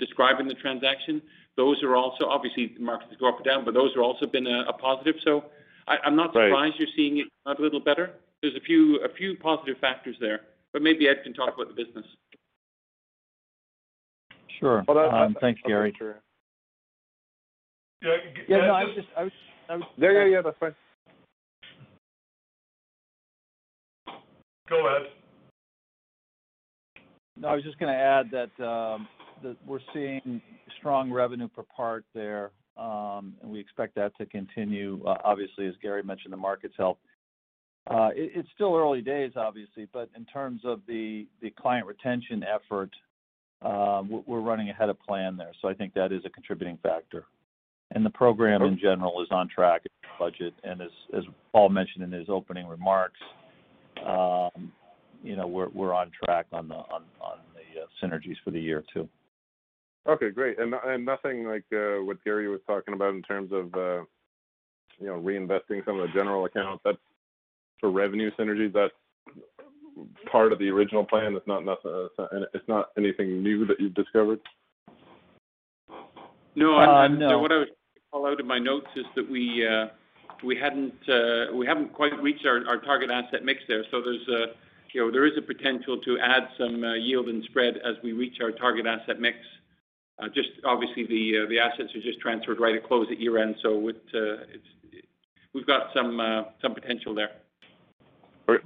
describing the transaction. Those are also obviously markets go up and down, but those have also been a positive. So I'm not surprised. Right. You're seeing it a little better. There's a few a few positive factors there, but maybe Ed can talk about the business. Sure. Um, thanks, Garry. Yeah. Yeah, no, I was just. Yeah. yeah, yeah. That's fine. Go ahead. No, I was just gonna add that um, we're seeing strong revenue per part there, um, and we expect that to continue. Uh, obviously, as Garry mentioned, the markets help. Uh, it's still early days, obviously, but in terms of the client retention effort, Um, we're running ahead of plan there. So I think that is a contributing factor. And the program in general is on track with budget. And as Paul mentioned in his opening remarks, um, you know, we're on track on the uh, synergies for the year too. Okay, great. And and nothing like uh, what Garry was talking about in terms of uh, you know, reinvesting some of the general accounts. That's for revenue synergies. That's part of the original plan. It's not nothing. It's not anything new that you've discovered? No. Uh, no. What I would call out in my notes is that we uh, we hadn't uh, we haven't quite reached our our target asset mix there. So there's a, you know, there is a potential to add some yield and spread as we reach our target asset mix. Just obviously the the assets are just transferred right at close at year-end, so it, it's we've got some some potential there.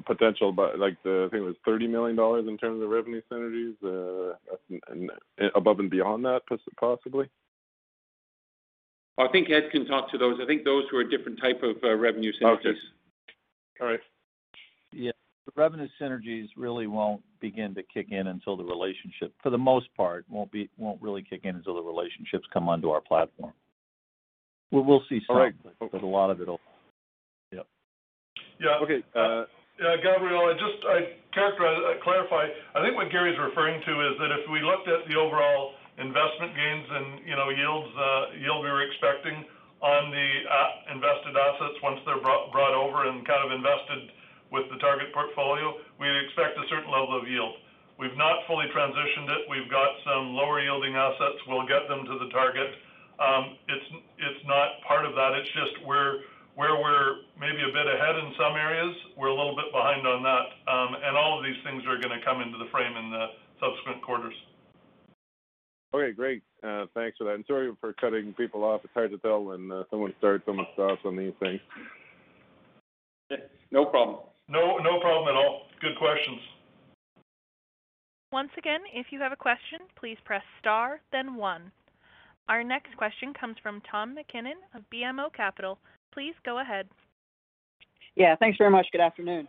Potential, but like the, I think it was 30 million dollars in terms of revenue synergies, uh, and above and beyond that possibly? I think Ed can talk to those. I think those were a different type of uh, revenue synergies. Okay. All right. Yeah. The revenue synergies really won't begin to kick in until the relationship, for the most part, won't be won't really kick in until the relationships come onto our platform. We'll see some. All right. A lot of it'll. Yep. Yeah. Okay. Uh, Yeah, Gabriel, just I just uh, clarify. I think what Garry's referring to is that if we looked at the overall investment gains and, you know, yields, uh, yield we were expecting on the invested assets once they're brought over and kind of invested with the target portfolio, we'd expect a certain level of yield. We've not fully transitioned it. We've got some lower yielding assets. We'll get them to the target. Um, it's it's not part of that. It's just where we're maybe a bit ahead in some areas, we're a little bit behind on that. Um, and all of these things are gonna come into the frame in the subsequent quarters. Okay, great. Thanks for that. Sorry for cutting people off. It's hard to tell when someone starts, someone stops on these things. No problem. No, no problem at all. Good questions. Once again, if you have a question, please press star then one. Our next question comes from Tom McKinnon of BMO Capital. Please go ahead. Yeah, thanks very much. Good afternoon.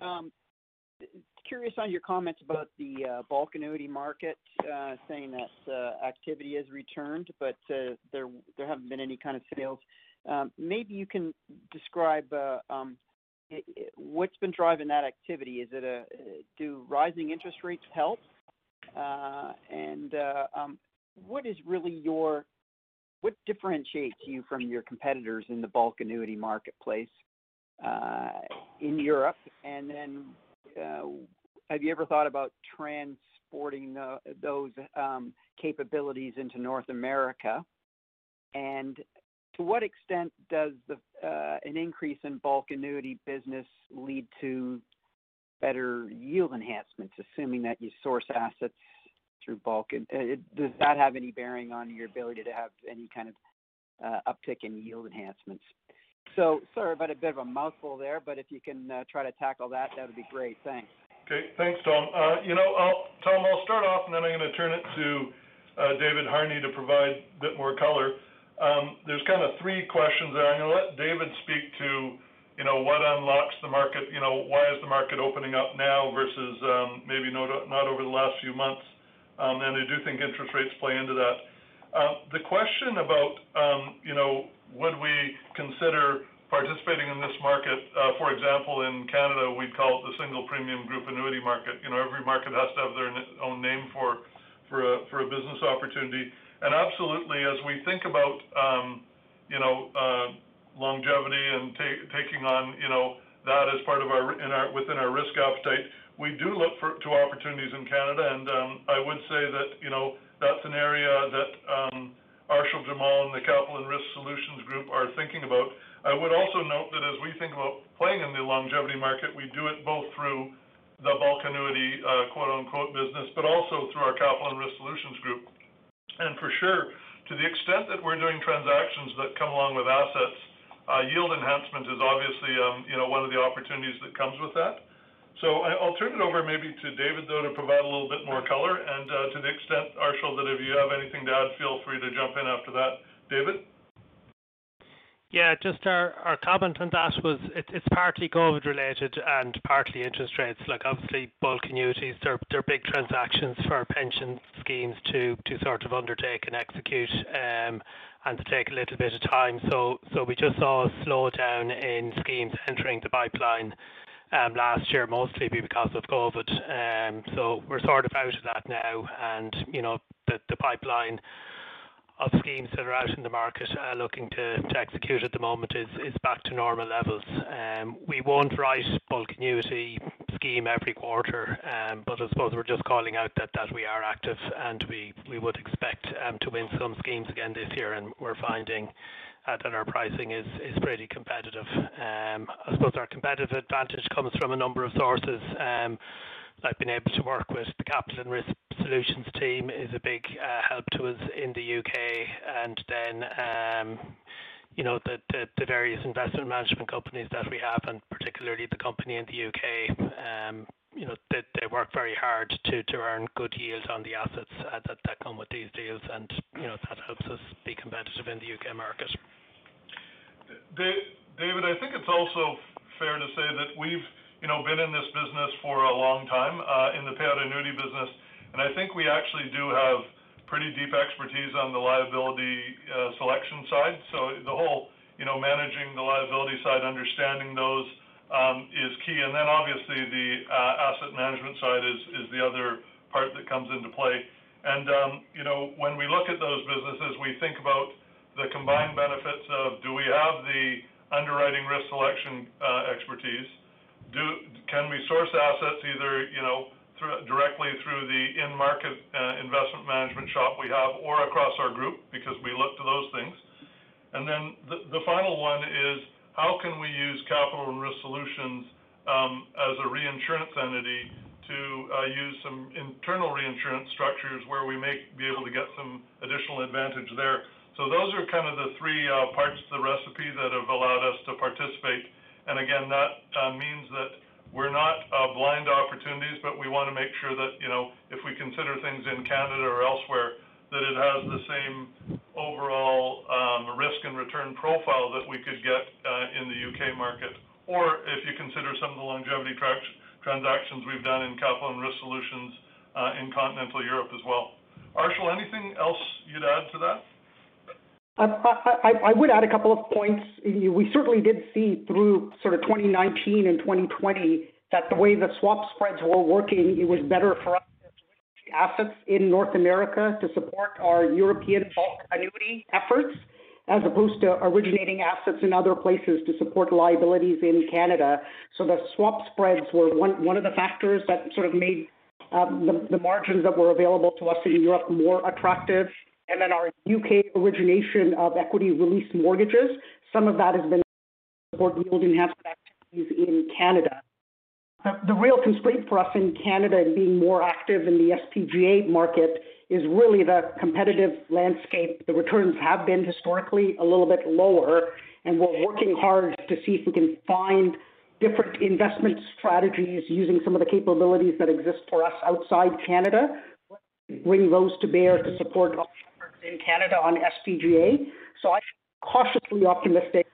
Um, curious on your comments about the uh, bulk annuity market, uh, saying that uh, activity has returned, but there haven't been any kind of sales. Um, maybe you can describe um, what's been driving that activity. Is it uh do rising interest rates help? What differentiates you from your competitors in the bulk annuity marketplace uh, in Europe? And then, uh, have you ever thought about transporting those um, capabilities into North America? And to what extent does uh, an increase in bulk annuity business lead to better yield enhancements, assuming that you source assets through bulk? And does that have any bearing on your ability to have any kind of uh, uptick in yield enhancements? So sorry about a bit of a mouthful there, but if you can uh, try to tackle that that would be great. Thanks. Okay. Thanks, Tom. Uh, you know, Tom, I'll start off, and then I'm gonna turn it to David Harney to provide a bit more color. Um, there's kind of three questions there. I'm gonna let David speak to, you know, what unlocks the market. You know, why is the market opening up now versus um, maybe not over the last few months. Um, I do think interest rates play into that. Uh, the question about, um, you know, would we consider participating in this market, uh, for example, in Canada, we'd call it the single premium group annuity market. You know, every market has to have their own name for a business opportunity. And absolutely, as we think about, um, you know, uh, longevity and taking on, you know, that as part of our within our risk appetite, we do look to opportunities in Canada. And um, I would say that, you know, that's an area that um, Arshil Jamal and the Capital and Risk Solutions group are thinking about. I would also note that as we think about playing in the longevity market, we do it both through the bulk annuity, uh, quote-unquote, business, but also through our Capital and Risk Solutions group. And for sure, to the extent that we're doing transactions that come along with assets, uh, yield enhancement is obviously, um, you know, one of the opportunities that comes with that. I'll turn it over maybe to David, though, to provide a little bit more color. And uh, to the extent, Arshil, that if you have anything to add, feel free to jump in after that. David? Yeah, just our our comment on that was it's partly COVID related and partly interest rates. Like, obviously, bulk annuities, they're big transactions for pension schemes to sort of undertake and execute, um, and to take a little bit of time. So so we just saw a slowdown in schemes entering the pipeline. Um, last year, mostly because of COVID. Um, so we're sort of out of that now and, you know, the pipeline of schemes that are out in the market uh, looking to execute at the moment is back to normal levels. Um, we won't write bulk annuity scheme every quarter, but I suppose we're just calling out that we are active and we would expect to win some schemes again this year. And we're finding that our pricing is pretty competitive. Um, I suppose our competitive advantage comes from a number of sources. Um, like being able to work with the Capital and Risk Solutions team is a big uh, help to us in the U.K. And then um, you know, the various investment management companies that we have, and particularly the company in the U.K., you know, they they work very hard to to earn good yields on the assets that that come with these deals. And you know, that helps us be competitive in the U.K. market. David, I think it's also fair to say that we've, you know, been in this business for a long time, uh, in the payout annuity business. And I think we actually do have pretty deep expertise on the liability selection side. So the whole, you know, managing the liability side, understanding those, Um, is key. And then obviously the uh, asset management side is the other part that comes into play. And, um, you know, when we look at those businesses, we think about the combined benefits of do we have the underwriting risk selection uh, expertise? Can we source assets either, you know, directly through the in-market uh, investment management shop we have or across our group because we look to those things. And then the final one is how can we use Capital and Risk Solutions um, as a reinsurance entity to uh, use some internal reinsurance structures where we may be able to get some additional advantage there. So those are kind of the three uh, parts of the recipe that have allowed us to participate. And again, that uh, means that we're not blind to opportunities, but we wanna make sure that, you know, if we consider things in Canada or elsewhere, that it has the same overall um, risk and return profile that we could get uh, in the U.K. market. Or if you consider some of the longevity transactions we've done in Capital and Risk Solutions uh, in continental Europe as well. Arshil, anything else you'd add to that? I would add a couple of points. We certainly did see through sort of 2019 and 2020 that the way the swap spreads were working, it was better for us assets in North America to support our European bulk annuity efforts, as opposed to originating assets in other places to support liabilities in Canada. So the swap spreads were one of the factors that sort of made um, the margins that were available to us in Europe more attractive. And then our U.K. origination of equity release mortgages, some of that has been support yield enhancement activities in Canada. The real constraint for us in Canada in being more active in the SPGA market is really the competitive landscape. The returns have been historically a little bit lower, and we're working hard to see if we can find different investment strategies using some of the capabilities that exist for us outside Canada, bring those to bear to support efforts in Canada on SPGA. So I'm cautiously optimistic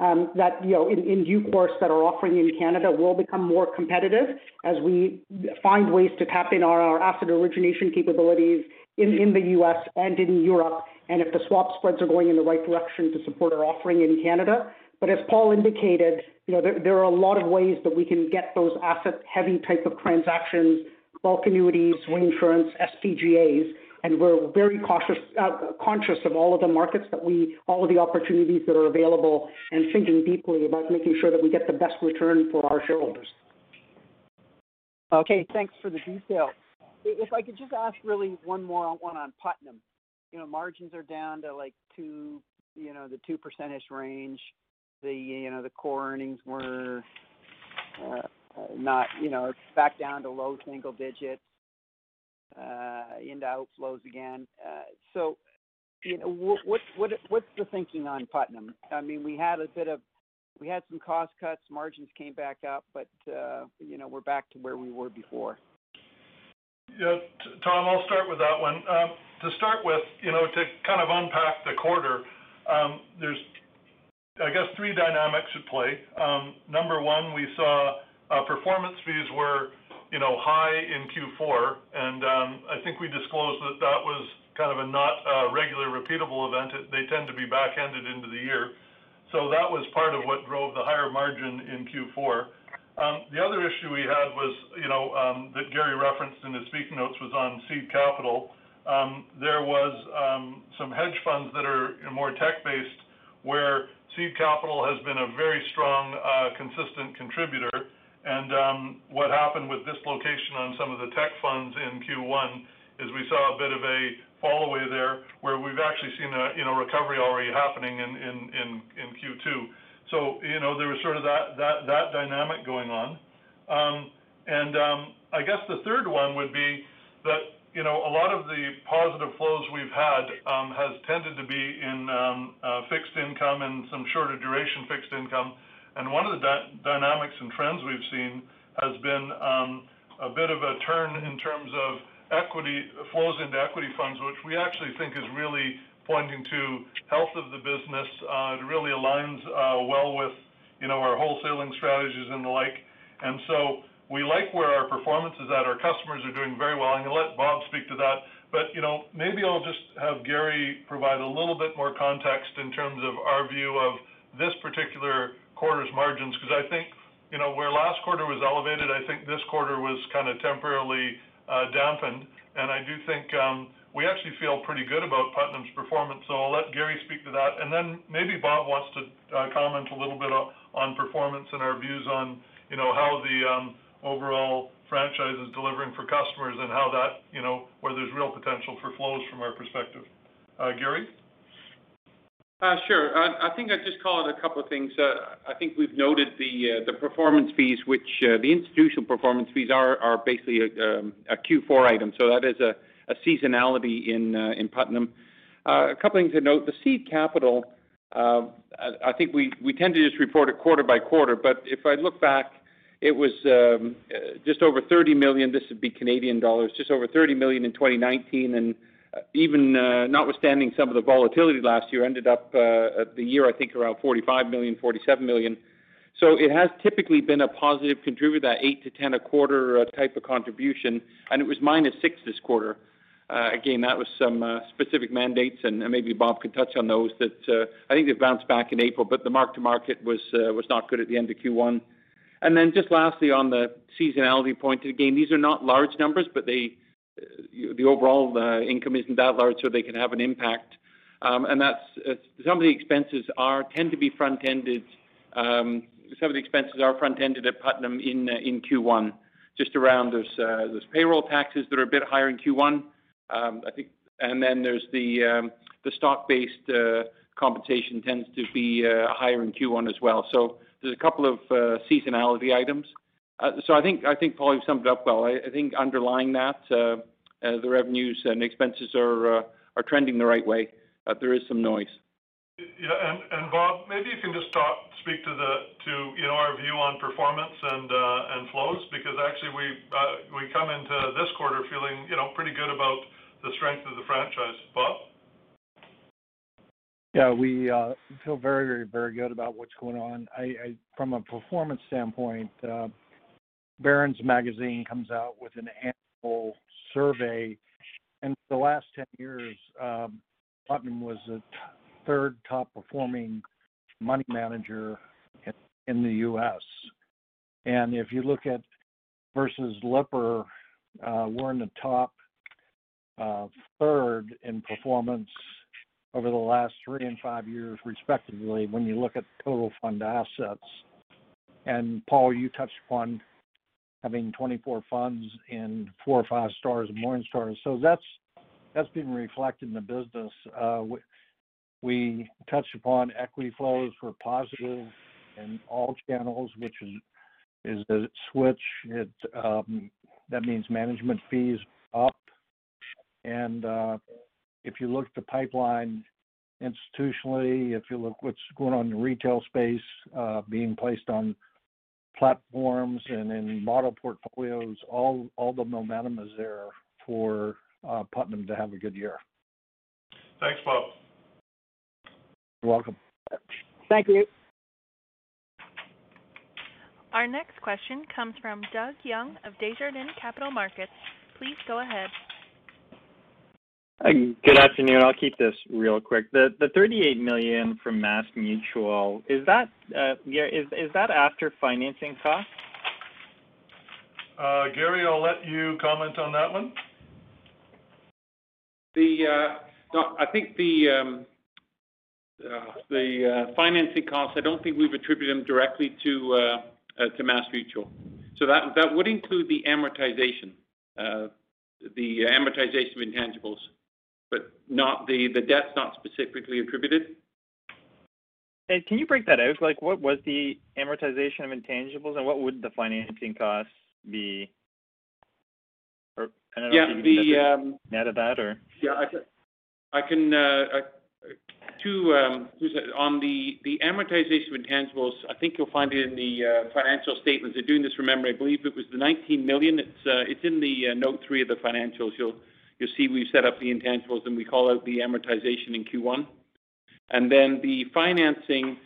Um, that, you know, in due course that our offering in Canada will become more competitive as we find ways to tap in our asset origination capabilities in the U.S. and in Europe, and if the swap spreads are going in the right direction to support our offering in Canada. But as Paul indicated, you know, there are a lot of ways that we can get those asset-heavy type of transactions, bulk annuities, reinsurance, SPGAs, and we're very cautious, uh, conscious of all of the markets that we, all of the opportunities that are available and thinking deeply about making sure that we get the best return for our shareholders. Okay, thanks for the detail. If I could just ask really one more one on Putnam. You know, margins are down to like 2%, you know, the two percentage range. The you know, the core earnings were uh, not, you know, back down to low single digits Uh, into outflows again. Uh, so, you know, what's the thinking on Putnam? I mean, we had a bit of we had some cost cuts, margins came back up, but uh, you know, we're back to where we were before. Yeah. Tom, I'll start with that one. Um, to start with, you know, to kind of unpack the quarter, um, there's, I guess, three dynamics at play. Um, number one, we saw performance fees were, you know, high in Q4, and I think we disclosed that that was kind of a not regular repeatable event. They tend to be back-ended into the year. So that was part of what drove the higher margin in Q4. Um, the other issue we had was, you know, um, that Garry referenced in his speaking notes was on seed capital. Um, there was um, some hedge funds that are more tech-based where seed capital has been a very strong, uh, consistent contributor. And um, what happened with dislocation on some of the tech funds in Q1 is we saw a bit of a fall away there where we've actually seen a, you know, recovery already happening in, in, in, in Q2. So, you know, there was sort of that, that, that dynamic going on. Um, and um, I guess the third one would be that, you know, a lot of the positive flows we've had has tended to be in uh, fixed income and some shorter duration fixed income. And one of the dynamics and trends we've seen has been um, a bit of a turn in terms of equity flows into equity funds, which we actually think is really pointing to health of the business. Uh, it really aligns uh, well with, you know, our wholesaling strategies and the like. And so we like where our performance is at. Our customers are doing very well. I'm going to let Bob speak to that. But, you know, maybe I'll just have Garry provide a little bit more context in terms of our view of this particular quarter's margins, because I think, you know, where last quarter was elevated, I think this quarter was kind of temporarily uh, dampened. And I do think um, we actually feel pretty good about Putnam's performance. So I'll let Garry speak to that. And then maybe Bob wants to uh, comment a little bit on performance and our views on, you know, how the um, overall franchise is delivering for customers and how that, you know, where there's real potential for flows from our perspective. Uh, Garry? Uh, sure. I, I think I'd just call it a couple of things. Uh, I think we've noted the uh, the performance fees, which uh, the institutional performance fees are are basically a, um, a Q4 item. So that is a a seasonality in uh, in Putnam. Uh, a couple things to note. The seed capital, uh, I think we we tend to just report it quarter by quarter, but if I look back, it was um, just over 30 million. This would be Canadian dollars, just over 30 million in 2019, and even notwithstanding some of the volatility last year, ended up at the year, I think, around 45 million, 47 million. So it has typically been a positive contributor, that 8 to 10 a quarter type of contribution, and it was minus 6 this quarter. Uh, again, that was some uh, specific mandates, and maybe Bob could touch on those, that uh, I think they've bounced back in April, but the mark-to-market was was not good at the end of Q1. And then just lastly, on the seasonality point, again, these are not large numbers, but they the overall income isn't that large, so they can have an impact. Um, and that's some of the expenses are tend to be front-ended. Um, some of the expenses are front-ended at Putnam in in Q1, just around there's there's payroll taxes that are a bit higher in Q1, um, I think, and then there's the the stock-based uh, compensation tends to be uh, higher in Q1 as well. So there's a couple of uh, seasonality items. So I think I think Paul you summed it up well. I, I think underlying that, the revenues and expenses are are trending the right way. there is some noise. Yeah, and, and Bob, maybe you can just talk, speak to the to you know our view on performance and uh, and flows because actually we uh, we come into this quarter feeling you know pretty good about the strength of the franchise. Bob? Yeah, we uh, feel very, very, very good about what's going on. I, I from a performance standpoint, uh, Barron's magazine comes out with an annual survey, and for the last ten years, um, Putnam was the third top performing money manager in, in the U.S. And if you look at versus Lipper, uh, we're in the top uh, third in performance over the last three and five years, respectively, when you look at total fund assets. And Paul, you touched upon having 24 funds in four or five stars and Morningstars. So that's that's been reflected in the business. Uh, we, we touched upon equity flows were positive in all channels, which is is a switch. It um, that means management fees up and uh, if you look at the pipeline institutionally, if you look what's going on in the retail space, uh, being placed on platforms and in model portfolios, all all the momentum is there for uh, Putnam to have a good year. Thanks, Bob. You're welcome. Thank you. Our next question comes from Doug Young of Desjardins Capital Markets. Please go ahead. Uh, good afternoon. I'll keep this real quick. The the 38 million from MassMutual, is that uh, is is that after financing costs? Uh, Garry, I'll let you comment on that one. The uh, no, I think the um, uh, the uh, financing costs. I don't think we've attributed them directly to uh, uh, to MassMutual. So that that would include the amortization, uh, the amortization of intangibles, but not the the debt's not specifically attributed. Can you break that out? Like, what was the amortization of intangibles, and what would the financing costs be? Or I don't know Yeah, if you can the, net, um, of that, or Yeah, I can, I can, uh, um, on the, the amortization of intangibles, I think you'll find it in the, uh, financial statements. They're doing this from memory. I believe it was the 19 million. It's, uh, it's in the, note three of the financials. You'll, you'll see we've set up the intangibles and we call out the amortization in Q1. And then the financing,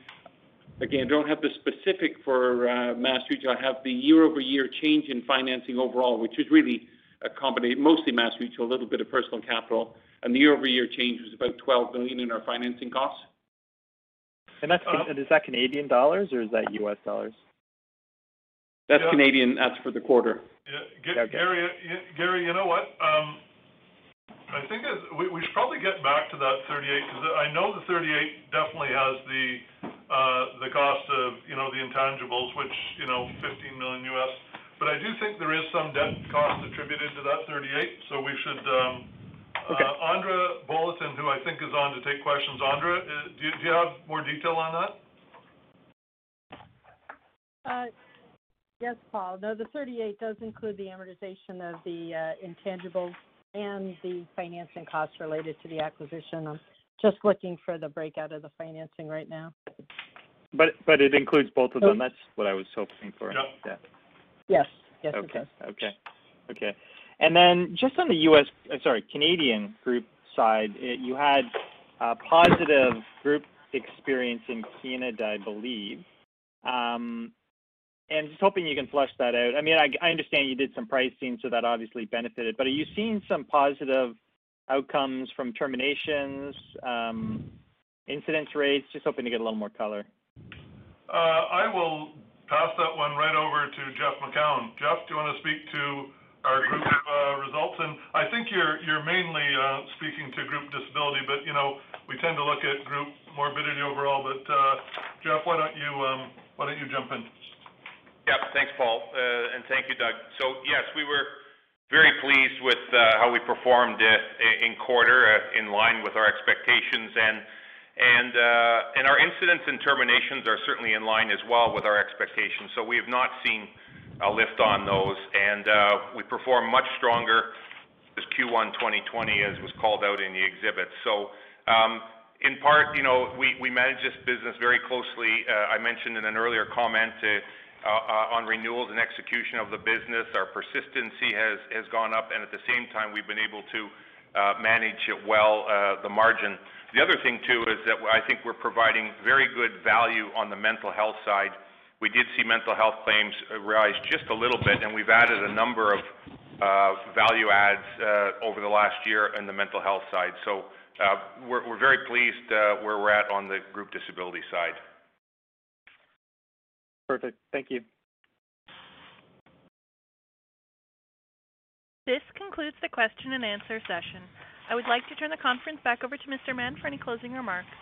again, I don't have the specific for, uh, MassMutual. I have the year-over-year change in financing overall, which is really a combination, mostly MassMutual, a little bit of personal capital, and the year-over-year change was about 12 million in our financing costs. and that's Uh, is that Canadian dollars or is that U.S. dollars? That's Canadian, that's for the quarter. Yeah, Ga- Garry, Garry, you know what? I think as, we, we should probably get back to that 38 because I know the 38 definitely has the uh, the cost of you know the intangibles, which you know 15 million US. But I do think there is some debt cost attributed to that 38, so we should. Um, Okay. uh, Andra Bolotin, who I think is on to take questions. Andra, uh, do you, do you have more detail on that? Uh, Yes, Paul. No, the 38 does include the amortization of the uh, intangibles and the financing costs related to the acquisition. I'm just looking for the breakout of the financing right now. But but it includes both of Oh. them. That's what I was hoping for. Yeah. Yeah. Yes, yes, it Okay. does. Okay. Okay. And then just on the U.S. uh, sorry Canadian group side, it, you had uh, positive group experience in Canada, I believe. Um, and just hoping you can flesh that out. I mean, I, I understand you did some pricing, so that obviously benefited. But are you seeing some positive outcomes from terminations, um, incidence rates? Just hoping to get a little more color. Uh, I will pass that one right over to Jeff Macoun. Jeff, do you want to speak to our group uh, results? And I think you're you're mainly uh, speaking to group disability, but you know we tend to look at group morbidity overall. But uh, Jeff, why don't you um, why don't you jump in? Yeah, thanks, Paul, uh, and thank you, Doug. So yes, we were very pleased with uh, how we performed uh, in quarter, in line with our expectations, and our incidents and terminations are certainly in line as well with our expectations. So we have not seen a lift on those, and we perform much stronger as Q1 2020, as was called out in the exhibit. So. Um, in part, you know, we, manage this business very closely. I mentioned in an earlier comment on renewals and execution of the business. Our persistency has, has gone up, and at the same time, we've been able to uh, manage it well, uh, the margin. The other thing, too, is that I think we're providing very good value on the mental health side. We did see mental health claims uh, rise just a little bit, and we've added a number of uh, value adds uh, over the last year in the mental health side. So uh, we're, we're very pleased uh, where we're at on the group disability side. Perfect. Thank you. This concludes the question and answer session. I would like to turn the conference back over to Mr. Mahon for any closing remarks.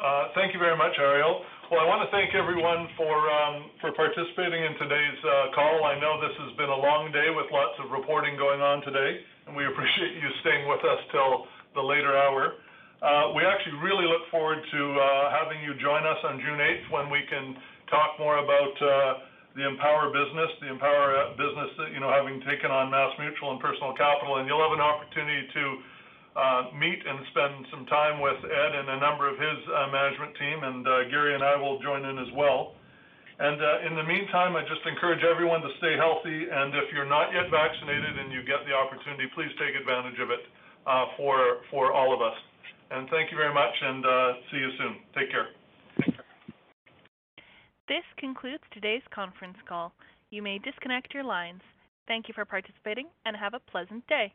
Uh, Thank you very much, Ariel. Well, I want to thank everyone for um, for participating in today's uh, call. I know this has been a long day with lots of reporting going on today, and we appreciate you staying with us till the later hour. Uh, We actually really look forward to uh, having you join us on June 8th when we can talk more about uh, the Empower business, the Empower uh, business that, you know, having taken on MassMutual and Personal Capital, and you'll have an opportunity to uh, meet and spend some time with Ed and a number of his management team, and Garry and I will join in as well. And in the meantime, I just encourage everyone to stay healthy, and if you're not yet vaccinated and you get the opportunity, please take advantage of it for for all of us. And thank you very much, and see you soon. Take care. This concludes today's conference call. You may disconnect your lines. Thank you for participating and have a pleasant day.